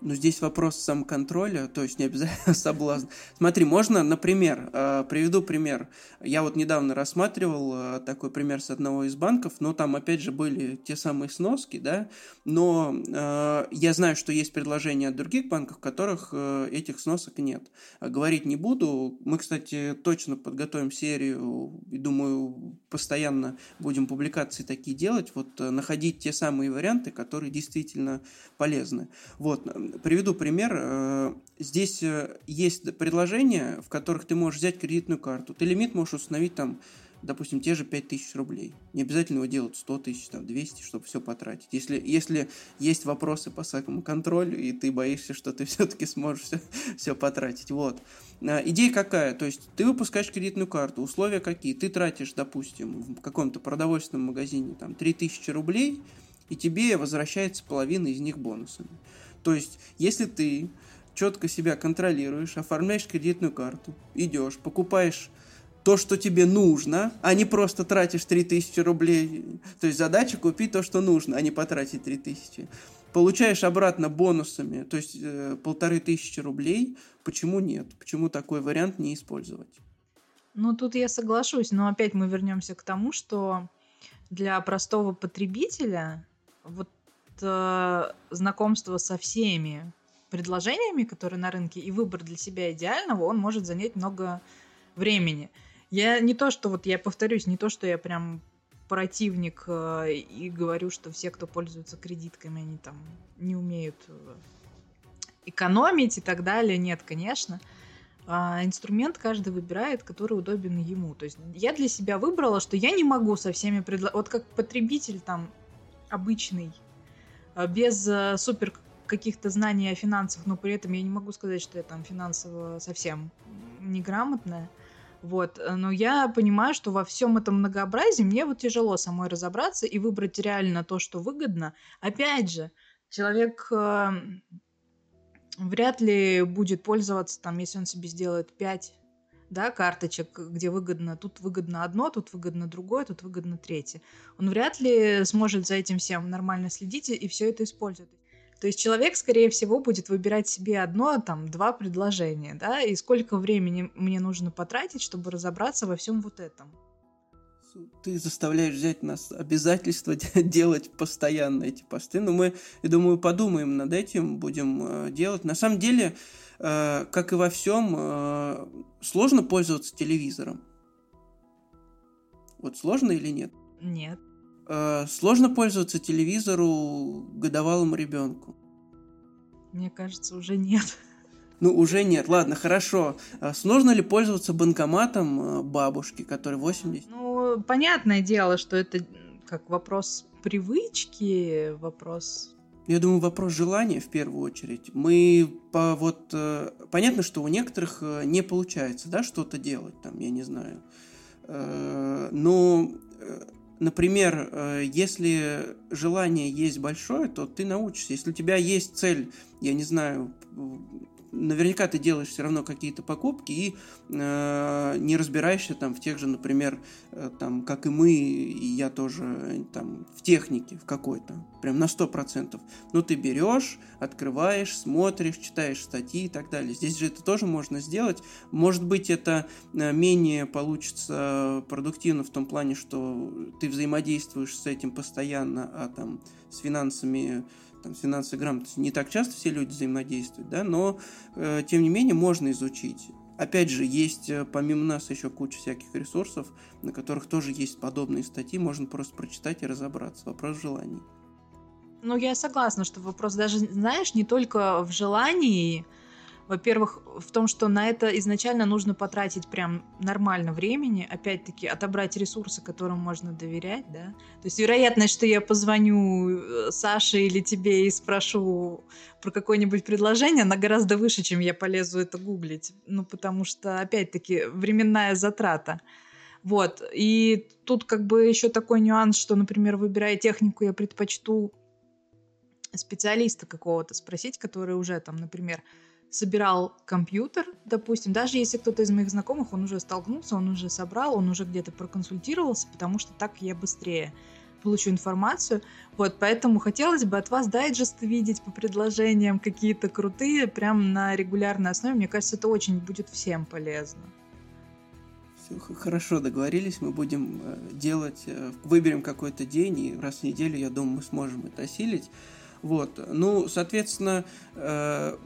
Ну, здесь вопрос самоконтроля, то есть не обязательно соблазн. Смотри, можно, например, э, приведу пример. Я вот недавно рассматривал э, такой пример с одного из банков, но там, опять же, были те самые сноски, да, но э, я знаю, что есть предложения от других банков, в которых этих сносок нет. Говорить не буду. Мы, кстати, точно подготовим серию, и думаю, постоянно будем публикации такие делать, вот находить те самые варианты, которые действительно полезны. Вот, Приведу пример. Э, здесь э, есть предложения, в которых ты можешь взять кредитную карту. Ты лимит можешь установить там, допустим, те же 5000 рублей. Не обязательно его делать 100 тысяч, там, 200, чтобы все потратить. Если, если есть вопросы по контролю, и ты боишься, что ты все-таки сможешь все, все потратить. Вот. Э, идея какая? То есть ты выпускаешь кредитную карту, условия какие? Ты тратишь, допустим, в каком-то продовольственном магазине там 3000 рублей, и тебе возвращается половина из них бонусами. То есть, если ты четко себя контролируешь, оформляешь кредитную карту, идешь, покупаешь то, что тебе нужно, а не просто тратишь 3000 рублей. То есть задача купить то, что нужно, а не потратить 3000. Получаешь обратно бонусами, то есть э, полторы тысячи рублей. Почему нет? Почему такой вариант не использовать? Ну, тут я соглашусь, но опять мы вернемся к тому, что для простого потребителя вот э, знакомство со всеми предложениями, которые на рынке, и выбор для себя идеального, он может занять много времени. Я не то, что вот я повторюсь, не то, что я прям противник э, и говорю, что все, кто пользуется кредитками, они там не умеют э, экономить и так далее. Нет, конечно. А инструмент каждый выбирает, который удобен ему. То есть я для себя выбрала, что я не могу со всеми предлагать... Вот как потребитель там обычный, без э, супер каких-то знаний о финансах, но при этом я не могу сказать, что я там финансово совсем неграмотная. Вот. Э, но я понимаю, что во всем этом многообразии мне вот тяжело самой разобраться и выбрать реально то, что выгодно. Опять же, человек э, вряд ли будет пользоваться, там, если он себе сделает 5 да, карточек, где выгодно, тут выгодно одно, тут выгодно другое, тут выгодно третье. Он вряд ли сможет за этим всем нормально следить и все это использовать. То есть человек, скорее всего, будет выбирать себе одно, там, два предложения, да, и сколько времени мне нужно потратить, чтобы разобраться во всем вот этом. Ты заставляешь взять нас обязательство делать постоянно эти посты, но мы, я думаю, подумаем над этим, будем э, делать. На самом деле, Э, как и во всем, э, сложно пользоваться телевизором. Вот сложно или нет? Нет. Сложно пользоваться телевизору годовалому ребенку. Мне кажется, уже нет. Ну, уже нет. Ладно, хорошо. Сложно ли пользоваться банкоматом бабушки, которой 80? Ну, понятное дело, что это как вопрос привычки, вопрос я думаю, вопрос желания в первую очередь. Мы по вот э, понятно, что у некоторых э, не получается, да, что-то делать, там, я не знаю. Э, но, например, если желание есть большое, то ты научишься. Если у тебя есть цель, я не знаю, наверняка ты делаешь все равно какие-то покупки и э, не разбираешься там в тех же, например, э, там, как и мы, и я тоже там в технике в какой-то, прям на 100%. Но ты берешь, открываешь, смотришь, читаешь статьи и так далее. Здесь же это тоже можно сделать. Может быть, это э, менее получится продуктивно в том плане, что ты взаимодействуешь с этим постоянно, а там с финансами там, с финансовой грамотностью не так часто все люди взаимодействуют, да, но э, тем не менее можно изучить. Опять же, есть э, помимо нас еще куча всяких ресурсов, на которых тоже есть подобные статьи, можно просто прочитать и разобраться. Вопрос в желании. Ну, я согласна, что вопрос даже, знаешь, не только в желании, во-первых, в том, что на это изначально нужно потратить прям нормально времени, опять-таки отобрать ресурсы, которым можно доверять, да. То есть вероятность, что я позвоню э, Саше или тебе и спрошу про какое-нибудь предложение, она гораздо выше, чем я полезу это гуглить. Ну, потому что, опять-таки, временная затрата. Вот. И тут как бы еще такой нюанс, что, например, выбирая технику, я предпочту специалиста какого-то спросить, который уже там, например, собирал компьютер, допустим, даже если кто-то из моих знакомых, он уже столкнулся, он уже собрал, он уже где-то проконсультировался, потому что так я быстрее получу информацию. Вот, поэтому хотелось бы от вас дайджесты видеть по предложениям какие-то крутые, прям на регулярной основе. Мне кажется, это очень будет всем полезно. Все, хорошо договорились, мы будем э, делать, э, выберем какой-то день, и раз в неделю, я думаю, мы сможем это осилить. Вот, ну, соответственно, э,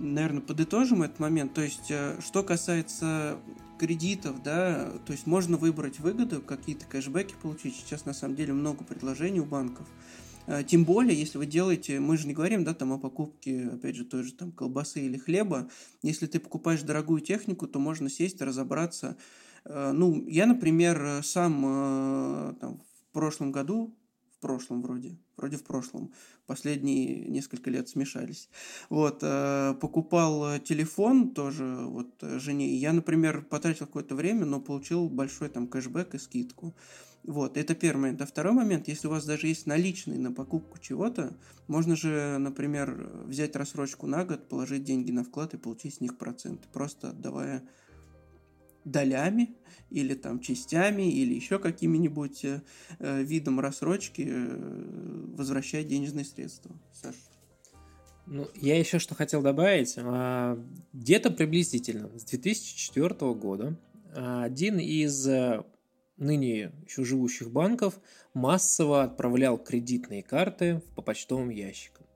наверное, подытожим этот момент. То есть, э, что касается кредитов, да, то есть можно выбрать выгоду, какие-то кэшбэки получить. Сейчас на самом деле много предложений у банков. Э, тем более, если вы делаете, мы же не говорим, да, там о покупке, опять же, той же там колбасы или хлеба. Если ты покупаешь дорогую технику, то можно сесть разобраться. Э, ну, я, например, сам там, в прошлом году в прошлом вроде, вроде в прошлом, последние несколько лет смешались. Вот, э, покупал телефон тоже вот жене, и я, например, потратил какое-то время, но получил большой там кэшбэк и скидку. Вот, это первый момент. А второй момент, если у вас даже есть наличные на покупку чего-то, можно же, например, взять рассрочку на год, положить деньги на вклад и получить с них проценты, просто отдавая долями или там частями или еще какими-нибудь э, э, видом рассрочки э, возвращать денежные средства. Саша. Ну, я еще что хотел добавить. А, где-то приблизительно с 2004 года а, один из э, ныне еще живущих банков массово отправлял кредитные карты по почтовым ящикам.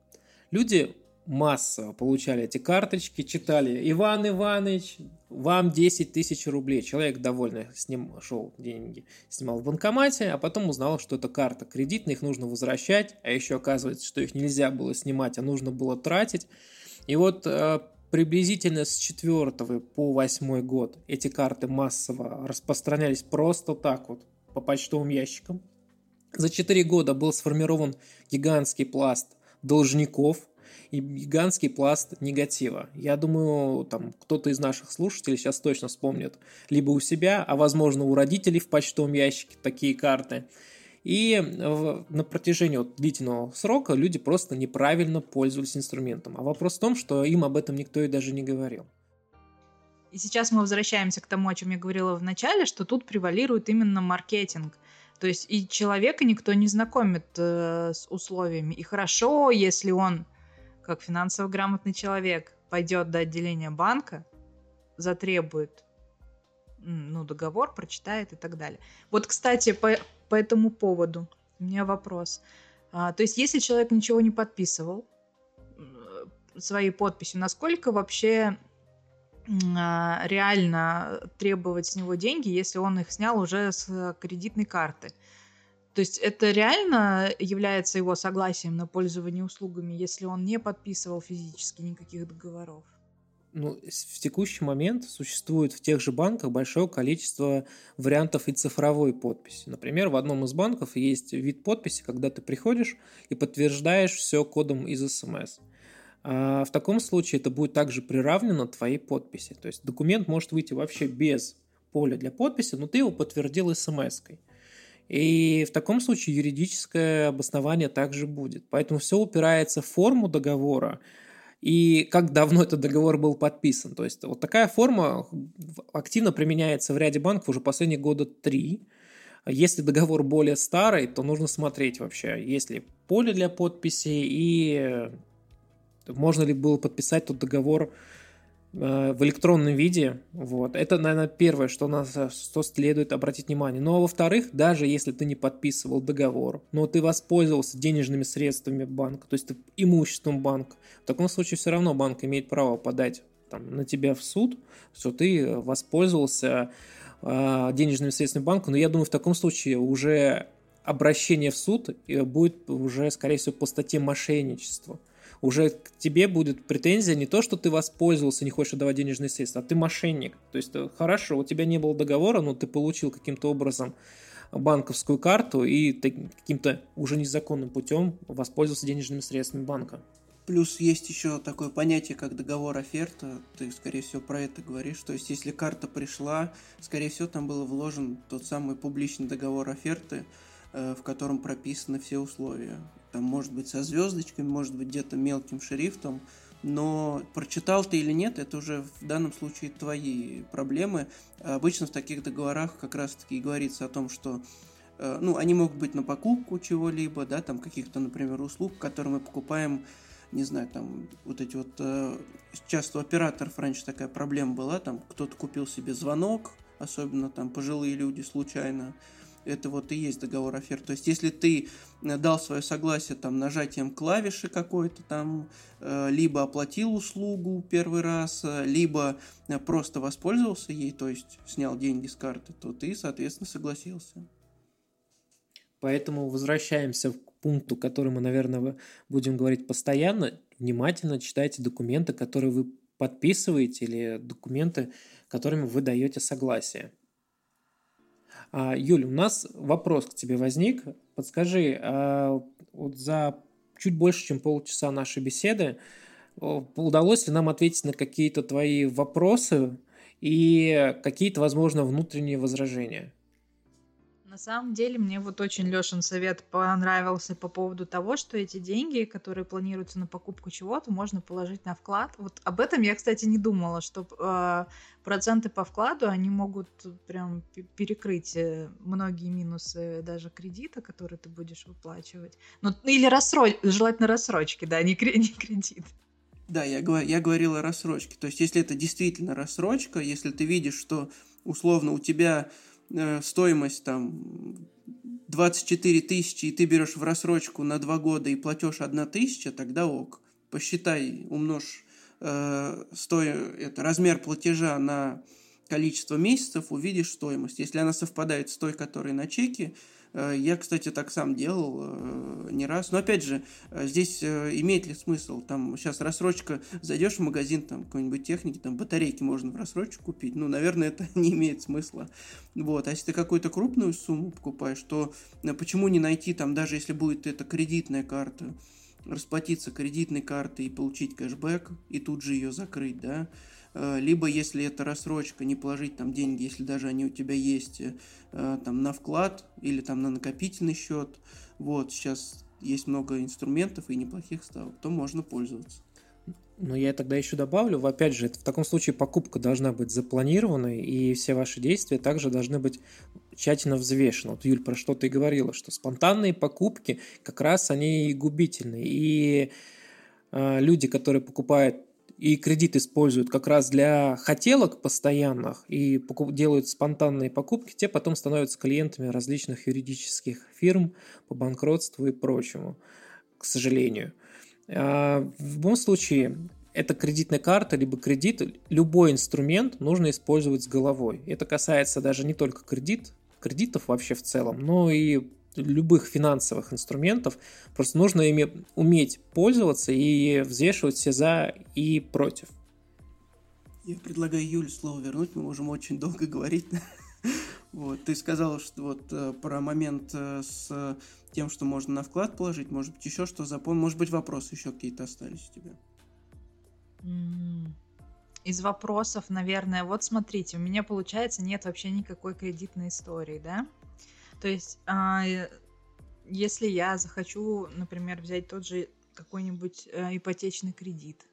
Люди массово получали эти карточки, читали «Иван Иванович, вам 10 тысяч рублей». Человек довольно с ним шел деньги, снимал в банкомате, а потом узнал, что это карта кредитная, их нужно возвращать, а еще оказывается, что их нельзя было снимать, а нужно было тратить. И вот э, приблизительно с 4 по 8 год эти карты массово распространялись просто так вот по почтовым ящикам. За 4 года был сформирован гигантский пласт должников – гигантский пласт негатива. Я думаю, там кто-то из наших слушателей сейчас точно вспомнит либо у себя, а возможно у родителей в почтовом ящике такие карты. И на протяжении вот длительного срока люди просто неправильно пользовались инструментом. А вопрос в том, что им об этом никто и даже не говорил. И сейчас мы возвращаемся к тому, о чем я говорила в начале, что тут превалирует именно маркетинг. То есть и человека никто не знакомит э, с условиями. И хорошо, если он как финансово грамотный человек пойдет до отделения банка, затребует ну, договор, прочитает и так далее. Вот, кстати, по, по этому поводу у меня вопрос. А, то есть, если человек ничего не подписывал своей подписью, насколько вообще а, реально требовать с него деньги, если он их снял уже с кредитной карты? То есть это реально является его согласием на пользование услугами, если он не подписывал физически никаких договоров? Ну, в текущий момент существует в тех же банках большое количество вариантов и цифровой подписи. Например, в одном из банков есть вид подписи, когда ты приходишь и подтверждаешь все кодом из СМС. А в таком случае это будет также приравнено твоей подписи. То есть документ может выйти вообще без поля для подписи, но ты его подтвердил СМС-кой. И в таком случае юридическое обоснование также будет. Поэтому все упирается в форму договора и как давно этот договор был подписан. То есть вот такая форма активно применяется в ряде банков уже последние года три. Если договор более старый, то нужно смотреть вообще, есть ли поле для подписи и можно ли было подписать тот договор в электронном виде. Вот. Это, наверное, первое, что нас что следует обратить внимание. Ну а во-вторых, даже если ты не подписывал договор, но ты воспользовался денежными средствами банка, то есть ты имуществом банка, в таком случае все равно банк имеет право подать там, на тебя в суд, что ты воспользовался э, денежными средствами банка. Но я думаю, в таком случае уже обращение в суд э, будет уже, скорее всего, по статье мошенничества уже к тебе будет претензия не то, что ты воспользовался, не хочешь отдавать денежные средства, а ты мошенник. То есть, э, хорошо, у тебя не было договора, но ты получил каким-то образом банковскую карту и каким-то уже незаконным путем воспользовался денежными средствами банка. Плюс есть еще такое понятие, как договор оферта. Ты, скорее всего, про это говоришь. То есть, если карта пришла, скорее всего, там был вложен тот самый публичный договор оферты, э, в котором прописаны все условия там, может быть, со звездочками, может быть, где-то мелким шрифтом, но прочитал ты или нет, это уже в данном случае твои проблемы. Обычно в таких договорах как раз-таки говорится о том, что э, ну, они могут быть на покупку чего-либо, да, там каких-то, например, услуг, которые мы покупаем, не знаю, там вот эти вот, э, часто у операторов раньше такая проблема была, там кто-то купил себе звонок, особенно там пожилые люди случайно, это вот и есть договор офер. То есть, если ты э, дал свое согласие там нажатием клавиши какой-то там, э, либо оплатил услугу первый раз, э, либо просто воспользовался ей, то есть снял деньги с карты, то ты, соответственно, согласился. Поэтому возвращаемся к пункту, который мы, наверное, будем говорить постоянно. Внимательно читайте документы, которые вы подписываете, или документы, которыми вы даете согласие. А, Юль, у нас вопрос к тебе возник. Подскажи, а, вот за чуть больше, чем полчаса нашей беседы, удалось ли нам ответить на какие-то твои вопросы и какие-то, возможно, внутренние возражения? На самом деле, мне вот очень Лешин совет понравился по поводу того, что эти деньги, которые планируются на покупку чего-то, можно положить на вклад. Вот об этом я, кстати, не думала, что э, проценты по вкладу, они могут прям перекрыть э, многие минусы даже кредита, который ты будешь выплачивать. Ну, или рассроч... желательно рассрочки, да, не, не кредит. Да, я, я говорил о рассрочке. То есть, если это действительно рассрочка, если ты видишь, что условно у тебя Э, стоимость там 24 тысячи, и ты берешь в рассрочку на 2 года и платешь 1 тысяча, тогда ок. Посчитай, умножь э, стой, это, размер платежа на количество месяцев, увидишь стоимость. Если она совпадает с той, которая на чеке, я, кстати, так сам делал э, не раз. Но опять же, э, здесь имеет ли смысл? Там сейчас рассрочка, зайдешь в магазин там какой-нибудь техники, там батарейки можно в рассрочку купить. Ну, наверное, это не имеет смысла. Вот. А если ты какую-то крупную сумму покупаешь, то почему не найти там, даже если будет это кредитная карта, расплатиться кредитной картой и получить кэшбэк, и тут же ее закрыть, да? Э, либо если это рассрочка, не положить там деньги, если даже они у тебя есть, э, там на вклад или там на накопительный счет. Вот, сейчас есть много инструментов и неплохих ставок, то можно пользоваться. Ну, я тогда еще добавлю, опять же, в таком случае покупка должна быть запланированной, и все ваши действия также должны быть тщательно взвешены. Вот, Юль, про что ты говорила, что спонтанные покупки как раз они и губительны. И э, люди, которые покупают и кредит используют как раз для хотелок постоянных и делают спонтанные покупки, те потом становятся клиентами различных юридических фирм по банкротству и прочему, к сожалению. А, в любом случае, это кредитная карта, либо кредит, любой инструмент нужно использовать с головой. Это касается даже не только кредит, кредитов вообще в целом, но и любых финансовых инструментов. Просто нужно ими уметь пользоваться и взвешивать все за и против. Я предлагаю Юле слово вернуть, мы можем очень долго говорить. Вот, ты сказал, что вот э, про момент э, с тем, что можно на вклад положить, может быть, еще что запомнил, может быть, вопросы еще какие-то остались у тебя? Из вопросов, наверное, вот смотрите, у меня, получается, нет вообще никакой кредитной истории, да? То есть, а, э, если я захочу, например, взять тот же какой-нибудь э, ипотечный кредит,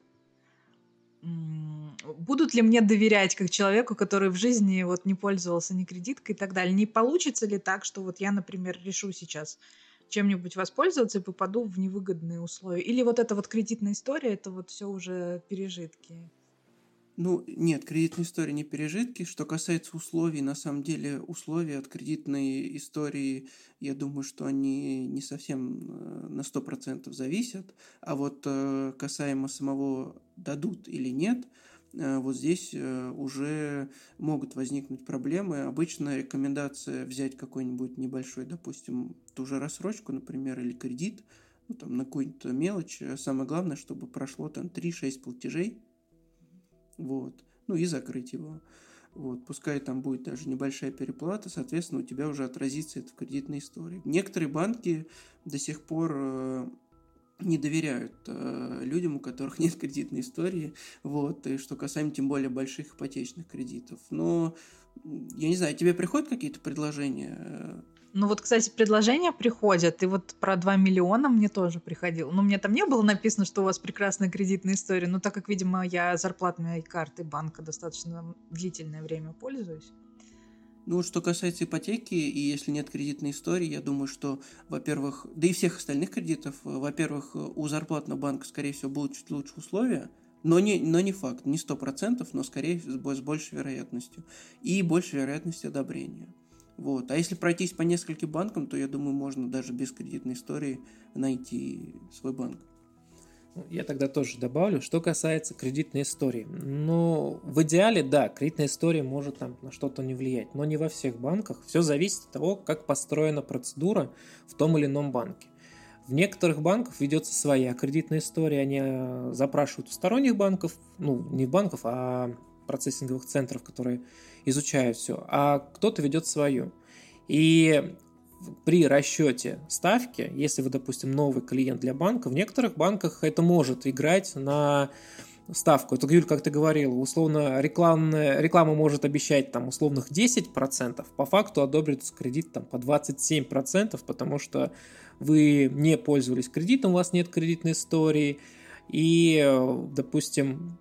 будут ли мне доверять как человеку, который в жизни вот не пользовался ни кредиткой и так далее? Не получится ли так, что вот я, например, решу сейчас чем-нибудь воспользоваться и попаду в невыгодные условия? Или вот эта вот кредитная история, это вот все уже пережитки? Ну, нет, кредитные истории не пережитки. Что касается условий, на самом деле условия от кредитной истории, я думаю, что они не совсем э, на 100% зависят. А вот э, касаемо самого дадут или нет, э, вот здесь уже могут возникнуть проблемы. Обычно рекомендация взять какой-нибудь небольшой, допустим, ту же рассрочку, например, или кредит, ну, там, на какую-то мелочь. Самое главное, чтобы прошло там 3-6 платежей, вот, ну и закрыть его. Вот, пускай там будет даже небольшая переплата, соответственно, у тебя уже отразится это в кредитной истории. Некоторые банки до сих пор э, не доверяют э, людям, у которых нет кредитной истории, вот, и что касаемо тем более больших ипотечных кредитов. Но, я не знаю, тебе приходят какие-то предложения э, ну вот, кстати, предложения приходят, и вот про 2 миллиона мне тоже приходило. Ну, мне там не было написано, что у вас прекрасная кредитная история, но так как, видимо, я зарплатной картой банка достаточно длительное время пользуюсь. Ну, что касается ипотеки, и если нет кредитной истории, я думаю, что, во-первых, да и всех остальных кредитов, во-первых, у зарплатного банка, скорее всего, будут чуть лучше условия, но не, но не факт, не сто процентов, но скорее с большей вероятностью. И большей вероятностью одобрения. Вот. А если пройтись по нескольким банкам, то я думаю, можно даже без кредитной истории найти свой банк. Ну, я тогда тоже добавлю, что касается кредитной истории. Ну, в идеале, да, кредитная история может там на что-то не влиять, но не во всех банках. Все зависит от того, как построена процедура в том или ином банке. В некоторых банках ведется своя кредитная история, они э, запрашивают у сторонних банков, ну, не банков, а процессинговых центров, которые изучают все, а кто-то ведет свою. И при расчете ставки, если вы, допустим, новый клиент для банка, в некоторых банках это может играть на ставку. Это, Юль, как ты говорил, условно рекламная, реклама может обещать там условных 10%, по факту одобрится кредит там по 27%, потому что вы не пользовались кредитом, у вас нет кредитной истории, и, допустим,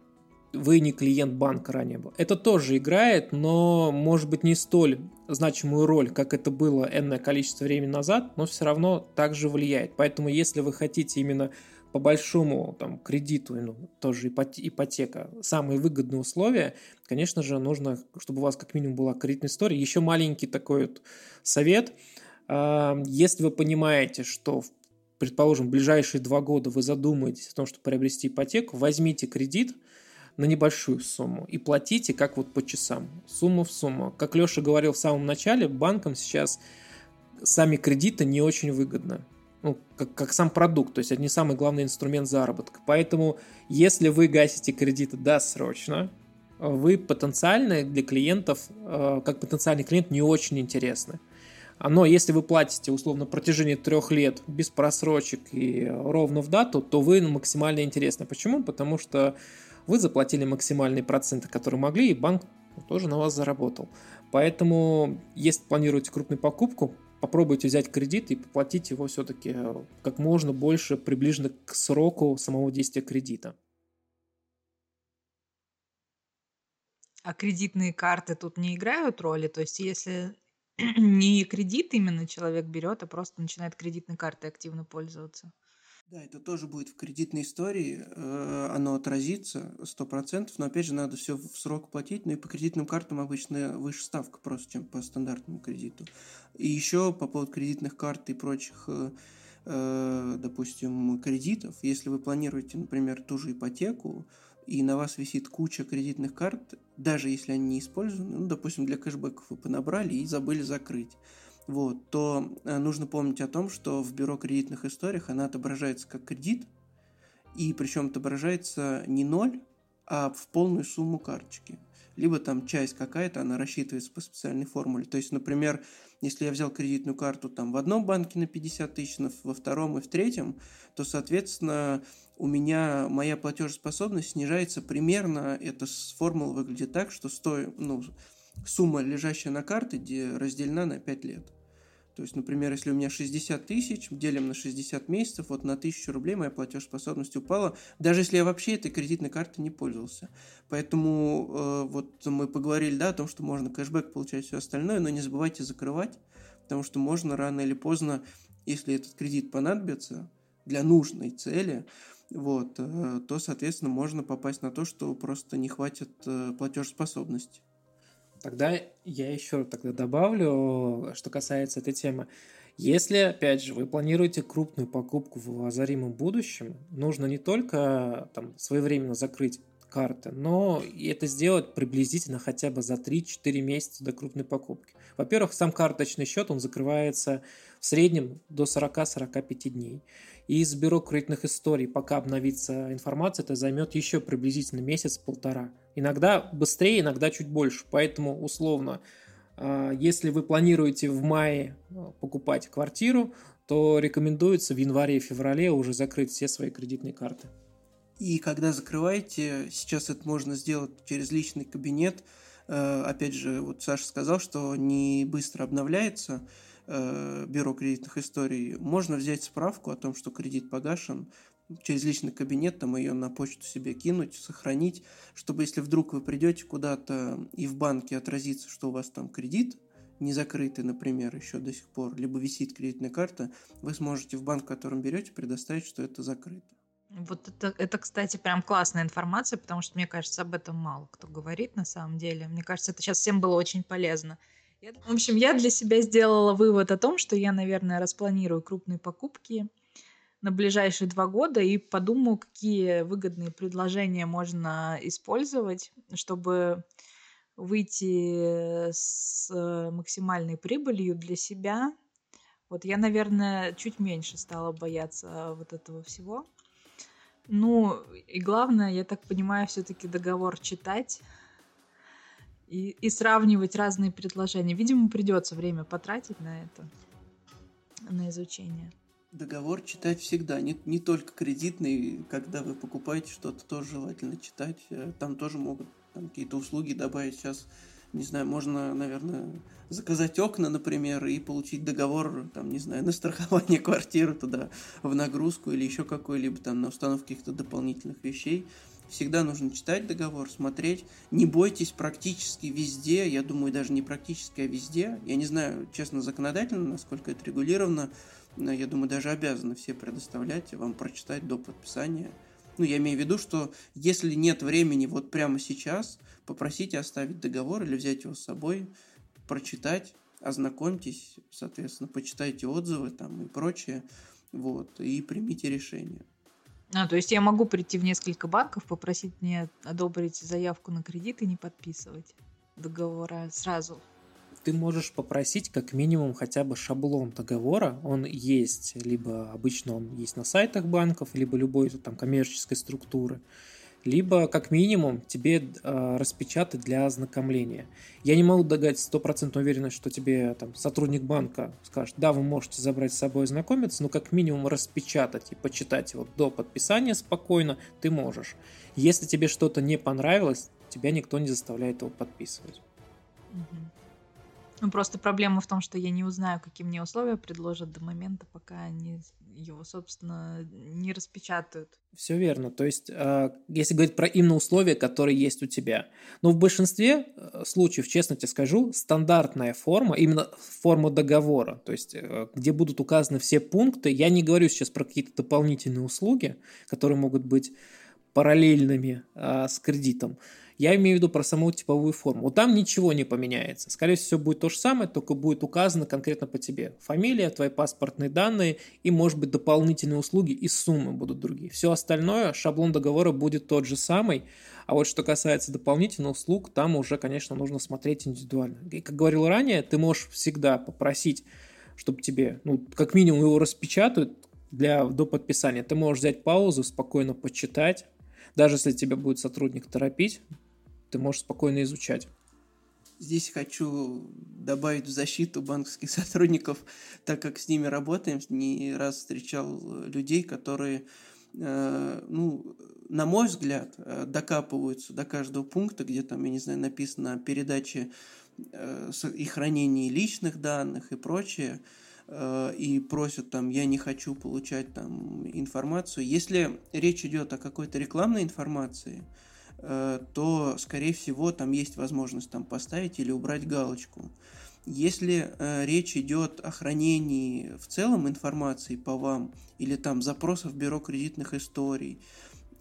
вы не клиент банка ранее был. Это тоже играет, но может быть не столь значимую роль, как это было энное количество времени назад, но все равно также влияет. Поэтому если вы хотите именно по большому там, кредиту, ну, тоже ипотека, самые выгодные условия, конечно же, нужно, чтобы у вас как минимум была кредитная история. Еще маленький такой вот совет. А, если вы понимаете, что предположим, в ближайшие два года вы задумаетесь о том, чтобы приобрести ипотеку, возьмите кредит – на небольшую сумму и платите как вот по часам, сумма в сумму. Как Леша говорил в самом начале, банкам сейчас сами кредиты не очень выгодно. Ну, как, как сам продукт, то есть это не самый главный инструмент заработка. Поэтому, если вы гасите кредиты досрочно, вы потенциально для клиентов, э, как потенциальный клиент, не очень интересны. Но если вы платите условно протяжении трех лет без просрочек и ровно в дату, то вы максимально интересны. Почему? Потому что вы заплатили максимальные проценты, которые могли, и банк тоже на вас заработал. Поэтому, если планируете крупную покупку, попробуйте взять кредит и поплатить его все-таки э, как можно больше приближенно к сроку самого действия кредита. А кредитные карты тут не играют роли? То есть, если не кредит именно человек берет, а просто начинает кредитной картой активно пользоваться? Да, это тоже будет в кредитной истории, э, оно отразится 100%, но опять же надо все в срок платить, ну и по кредитным картам обычно выше ставка просто, чем по стандартному кредиту. И еще по поводу кредитных карт и прочих, э, э, допустим, кредитов, если вы планируете, например, ту же ипотеку, и на вас висит куча кредитных карт, даже если они не использованы, ну, допустим, для кэшбэков вы понабрали и забыли закрыть, вот, то э, нужно помнить о том, что в бюро кредитных историях она отображается как кредит, и причем отображается не ноль, а в полную сумму карточки. Либо там часть какая-то, она рассчитывается по специальной формуле. То есть, например, если я взял кредитную карту там в одном банке на 50 тысяч, во втором и в третьем, то, соответственно, у меня моя платежеспособность снижается примерно, эта формула выглядит так, что стоит, ну, сумма, лежащая на карте, разделена на 5 лет. То есть, например, если у меня 60 тысяч, делим на 60 месяцев, вот на 1000 рублей моя платежеспособность упала, даже если я вообще этой кредитной картой не пользовался. Поэтому э, вот мы поговорили, да, о том, что можно кэшбэк получать все остальное, но не забывайте закрывать, потому что можно рано или поздно, если этот кредит понадобится для нужной цели, вот, э, то, соответственно, можно попасть на то, что просто не хватит э, платежеспособности. Тогда я еще тогда добавлю, что касается этой темы. Если, опять же, вы планируете крупную покупку в озаримом будущем, нужно не только там, своевременно закрыть карты, но и это сделать приблизительно хотя бы за 3-4 месяца до крупной покупки. Во-первых, сам карточный счет, он закрывается в среднем до 40-45 дней. И из бюро кредитных историй, пока обновится информация, это займет еще приблизительно месяц-полтора. Иногда быстрее, иногда чуть больше. Поэтому условно, а, если вы планируете в мае а, покупать квартиру, то рекомендуется в январе и феврале уже закрыть все свои кредитные карты. И когда закрываете, сейчас это можно сделать через личный кабинет. Э, опять же, вот Саша сказал, что не быстро обновляется э, бюро кредитных историй. Можно взять справку о том, что кредит погашен, через личный кабинет, там ее на почту себе кинуть, сохранить, чтобы если вдруг вы придете куда-то и в банке отразится, что у вас там кредит не закрытый, например, еще до сих пор, либо висит кредитная карта, вы сможете в банк, в котором берете, предоставить, что это закрыто. Вот это, это, кстати, прям классная информация, потому что, мне кажется, об этом мало кто говорит на самом деле. Мне кажется, это сейчас всем было очень полезно. В общем, я для себя сделала вывод о том, что я, наверное, распланирую крупные покупки – на ближайшие два года и подумаю, какие выгодные предложения можно использовать, чтобы выйти с максимальной прибылью для себя. Вот я, наверное, чуть меньше стала бояться вот этого всего. Ну, и главное, я так понимаю, все-таки договор читать и, и сравнивать разные предложения. Видимо, придется время потратить на это, на изучение. Договор читать всегда, не, не только кредитный, когда вы покупаете что-то, тоже желательно читать. Э, там тоже могут там, какие-то услуги добавить. Сейчас, не знаю, можно, наверное, заказать окна, например, и получить договор, там, не знаю, на страхование квартиры туда в нагрузку или еще какой-либо там на установку каких-то дополнительных вещей. Всегда нужно читать договор, смотреть. Не бойтесь практически везде, я думаю, даже не практически, а везде. Я не знаю, честно, законодательно, насколько это регулировано, я думаю, даже обязаны все предоставлять, вам прочитать до подписания. Ну, я имею в виду, что если нет времени вот прямо сейчас, попросите оставить договор или взять его с собой, прочитать, ознакомьтесь, соответственно, почитайте отзывы там и прочее, вот, и примите решение. А, то есть я могу прийти в несколько банков, попросить мне одобрить заявку на кредит и не подписывать договора сразу ты можешь попросить как минимум хотя бы шаблон договора. Он есть, либо обычно он есть на сайтах банков, либо любой там коммерческой структуры либо как минимум тебе э, распечатать для ознакомления. Я не могу дать стопроцентную уверенность, что тебе там сотрудник банка скажет, да, вы можете забрать с собой ознакомиться, но как минимум распечатать и почитать его до подписания спокойно ты можешь. Если тебе что-то не понравилось, тебя никто не заставляет его подписывать. Угу. Ну, просто проблема в том, что я не узнаю, какие мне условия предложат до момента, пока они его, собственно, не распечатают. Все верно. То есть, а, если говорить про именно условия, которые есть у тебя. Но в большинстве э, случаев, честно тебе скажу, стандартная форма, именно форма договора, то есть, э, где будут указаны все пункты, я не говорю сейчас про какие-то дополнительные услуги, которые могут быть параллельными а, с кредитом, я имею в виду про саму типовую форму. Вот там ничего не поменяется. Скорее всего, будет то же самое, только будет указано конкретно по тебе. Фамилия, твои паспортные данные и, может быть, дополнительные услуги и суммы будут другие. Все остальное, шаблон договора будет тот же самый. А вот что касается дополнительных услуг, там уже, конечно, нужно смотреть индивидуально. И, как говорил ранее, ты можешь всегда попросить, чтобы тебе, ну, как минимум его распечатают для, до подписания. Ты можешь взять паузу, спокойно почитать, даже если тебя будет сотрудник торопить, ты можешь спокойно изучать. Здесь хочу добавить в защиту банковских сотрудников, так как с ними работаем, не раз встречал людей, которые, э, ну, на мой взгляд, э, докапываются до каждого пункта, где там, я не знаю, написано о передаче э, и хранении личных данных и прочее, э, и просят там, я не хочу получать там информацию. Если речь идет о какой-то рекламной информации, э, то, скорее всего, там есть возможность там поставить или убрать галочку. Если э, речь идет о хранении в целом информации по вам или там запросов бюро кредитных историй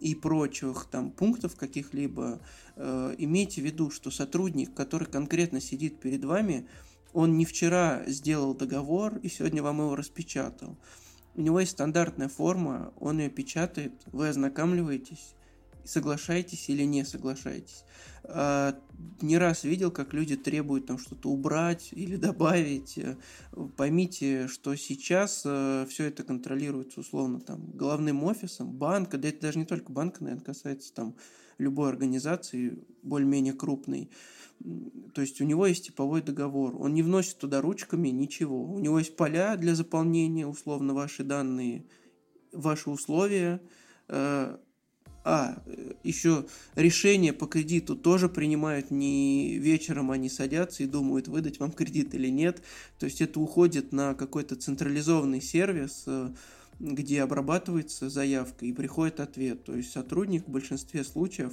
и прочих там пунктов каких-либо, э, имейте в виду, что сотрудник, который конкретно сидит перед вами, он не вчера сделал договор и сегодня вам его распечатал. У него есть стандартная форма, он ее печатает, вы ознакомливаетесь, соглашаетесь или не соглашаетесь. А, не раз видел, как люди требуют там что-то убрать или добавить. Поймите, что сейчас э, все это контролируется условно там главным офисом банка, да это даже не только банка, наверное, касается там любой организации более-менее крупной. То есть у него есть типовой договор, он не вносит туда ручками ничего. У него есть поля для заполнения, условно, ваши данные, ваши условия, э, а, еще решение по кредиту тоже принимают не вечером, они садятся и думают, выдать вам кредит или нет. То есть это уходит на какой-то централизованный сервис, э, где обрабатывается заявка и приходит ответ. То есть сотрудник в большинстве случаев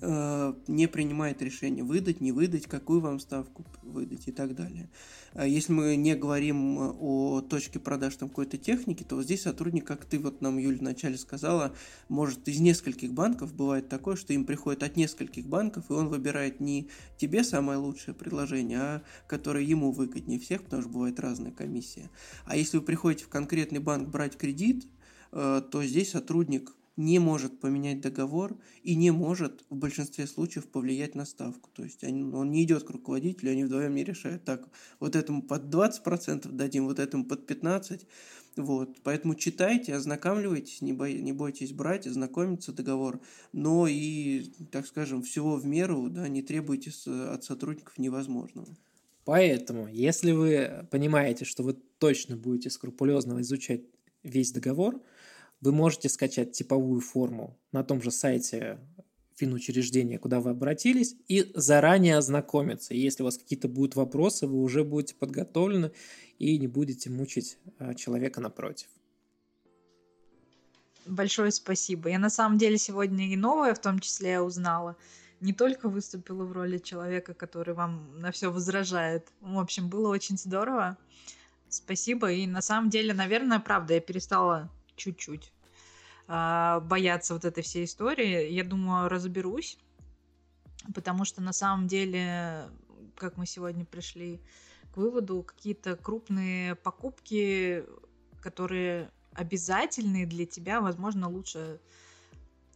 не принимает решение выдать, не выдать, какую вам ставку выдать и так далее. А если мы не говорим э, о точке продаж там какой-то техники, то вот здесь сотрудник, как ты вот нам, Юля, вначале сказала, может из нескольких банков, бывает такое, что им приходит от нескольких банков, и он выбирает не тебе самое лучшее предложение, а которое ему выгоднее всех, потому что бывает разная комиссия. А если вы приходите в конкретный банк брать кредит, э, то здесь сотрудник не может поменять договор и не может в большинстве случаев повлиять на ставку. То есть он, он не идет к руководителю, они вдвоем не решают, так, вот этому под 20% дадим, вот этому под 15%. Вот. Поэтому читайте, ознакомливайтесь, не, бой, не бойтесь брать, ознакомиться договор, но и, так скажем, всего в меру, да, не требуйте от сотрудников невозможного. Поэтому, если вы понимаете, что вы точно будете скрупулезно изучать весь договор – вы можете скачать типовую форму на том же сайте финучреждения, куда вы обратились, и заранее ознакомиться. Если у вас какие-то будут вопросы, вы уже будете подготовлены и не будете мучить а, человека напротив. Большое спасибо. Я на самом деле сегодня и новое в том числе узнала. Не только выступила в роли человека, который вам на все возражает. В общем, было очень здорово. Спасибо. И на самом деле, наверное, правда, я перестала чуть-чуть а, бояться вот этой всей истории. Я думаю, разберусь, потому что на самом деле, как мы сегодня пришли к выводу, какие-то крупные покупки, которые обязательные для тебя, возможно, лучше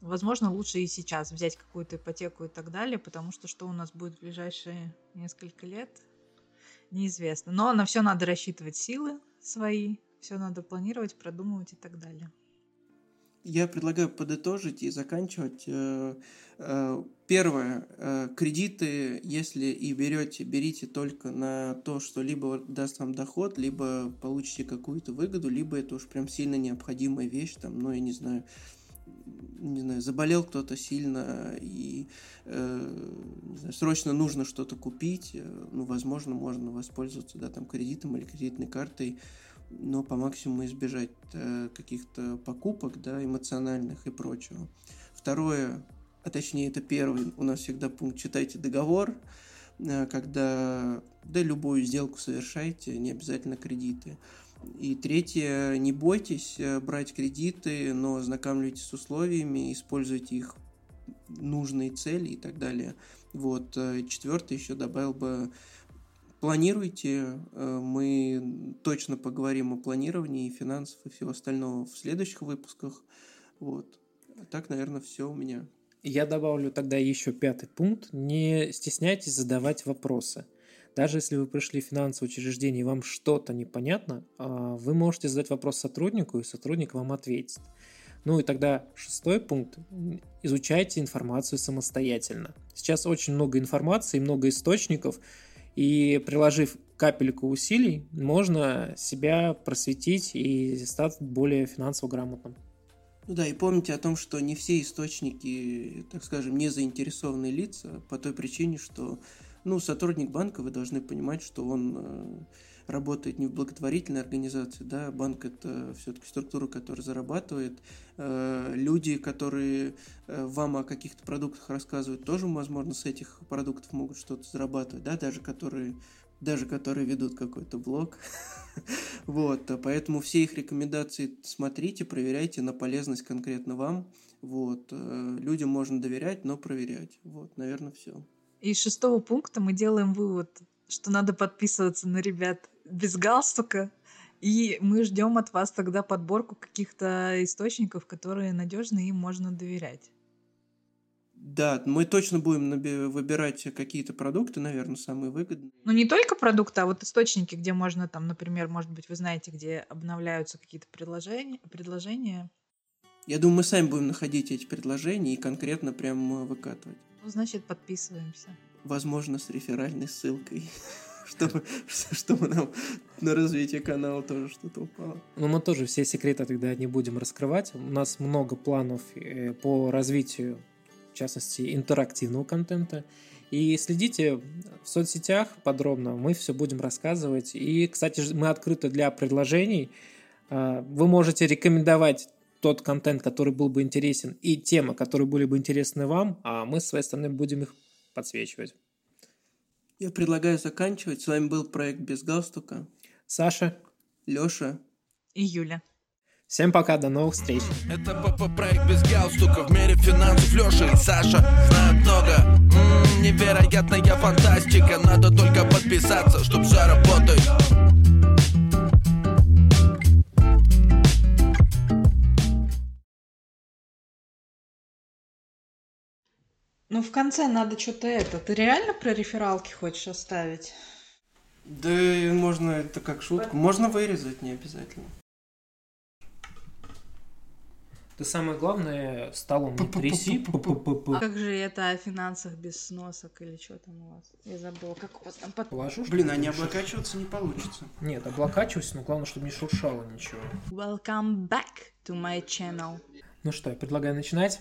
Возможно, лучше и сейчас взять какую-то ипотеку и так далее, потому что что у нас будет в ближайшие несколько лет, неизвестно. Но на все надо рассчитывать силы свои, все надо планировать, продумывать и так далее. Я предлагаю подытожить и заканчивать. Э, э, первое. Э, кредиты, если и берете, берите только на то, что либо даст вам доход, либо получите какую-то выгоду, либо это уж прям сильно необходимая вещь, там, ну, я не знаю, не знаю, заболел кто-то сильно и э, знаю, срочно нужно что-то купить, ну, возможно, можно воспользоваться, да, там, кредитом или кредитной картой, но по максимуму избежать э, каких-то покупок, да, эмоциональных и прочего. Второе, а точнее это первый, у нас всегда пункт «читайте договор», э, когда, да, любую сделку совершайте, не обязательно кредиты. И третье, не бойтесь э, брать кредиты, но ознакомьтесь с условиями, используйте их нужные цели и так далее. Вот. Четвертое еще добавил бы Планируйте, э, мы точно поговорим о планировании финансов и всего остального в следующих выпусках. Вот. Так, наверное, все у меня. Я добавлю тогда еще пятый пункт. Не стесняйтесь задавать вопросы. Даже если вы пришли в финансовое учреждение и вам что-то непонятно, а, вы можете задать вопрос сотруднику, и сотрудник вам ответит. Ну и тогда шестой пункт. Изучайте информацию самостоятельно. Сейчас очень много информации, много источников, и приложив капельку усилий, можно себя просветить и стать более финансово грамотным. Ну да, и помните о том, что не все источники, так скажем, не заинтересованные лица, по той причине, что ну, сотрудник банка, вы должны понимать, что он э, работает не в благотворительной организации, да, банк это все-таки структура, которая зарабатывает. Э, люди, которые э, вам о каких-то продуктах рассказывают, тоже, возможно, с этих продуктов могут что-то зарабатывать, да, даже которые даже которые ведут какой-то блог. вот, поэтому все их рекомендации смотрите, проверяйте на полезность конкретно вам. Вот, э, людям можно доверять, но проверять. Вот, наверное, все. Из шестого пункта мы делаем вывод, что надо подписываться на ребят без галстука, и мы ждем от вас тогда подборку каких-то источников, которые надежны и можно доверять. Да, мы точно будем выбирать какие-то продукты, наверное, самые выгодные. Ну, не только продукты, а вот источники, где можно там, например, может быть, вы знаете, где обновляются какие-то предложения, предложения. Я думаю, мы сами будем находить эти предложения и конкретно прям выкатывать. Ну, значит, подписываемся. Возможно, с реферальной ссылкой чтобы, чтобы нам на развитие канала тоже что-то упало. Ну, мы тоже все секреты тогда не будем раскрывать. У нас много планов э, по развитию в частности, интерактивного контента. И следите в соцсетях подробно, мы все будем рассказывать. И, кстати, мы открыты для предложений. А, вы можете рекомендовать тот контент, который был бы интересен, и темы, которые были бы интересны вам, а мы, с своей стороны, будем их подсвечивать. Я предлагаю заканчивать. С вами был проект «Без галстука». Саша. Лёша. И Юля. Всем пока, до новых встреч. Это ПП проект без галстука В мире финансов Леша и Саша знают много М-м, Невероятная фантастика Надо только подписаться, чтоб все Ну, в конце надо что-то это. Ты реально про рефералки хочешь оставить? Да, можно это как шутку. Можно вырезать, не обязательно. Ты самое главное столом не тряси. А как же это о финансах без сносок или что там у вас? Я забыла, как у вас там под... Положу, Блин, а не облокачиваться не получится. Нет, облокачивайся, но главное, чтобы не шуршало ничего. Welcome back to my channel. Ну что, я предлагаю начинать.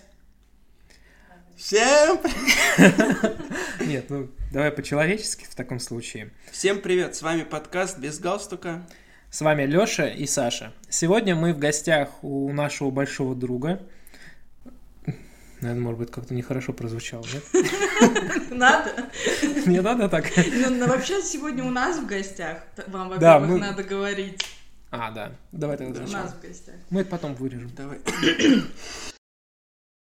Всем Нет, ну давай по-человечески в таком случае. Всем привет, с вами подкаст «Без галстука». С вами Лёша и Саша. Сегодня мы в гостях у нашего большого друга. Наверное, может быть, как-то нехорошо прозвучало, нет? Надо? Не надо так? Ну, вообще, сегодня у нас в гостях. Вам, во-первых, надо говорить. А, да. Давай тогда У нас в гостях. Мы это потом вырежем. Давай.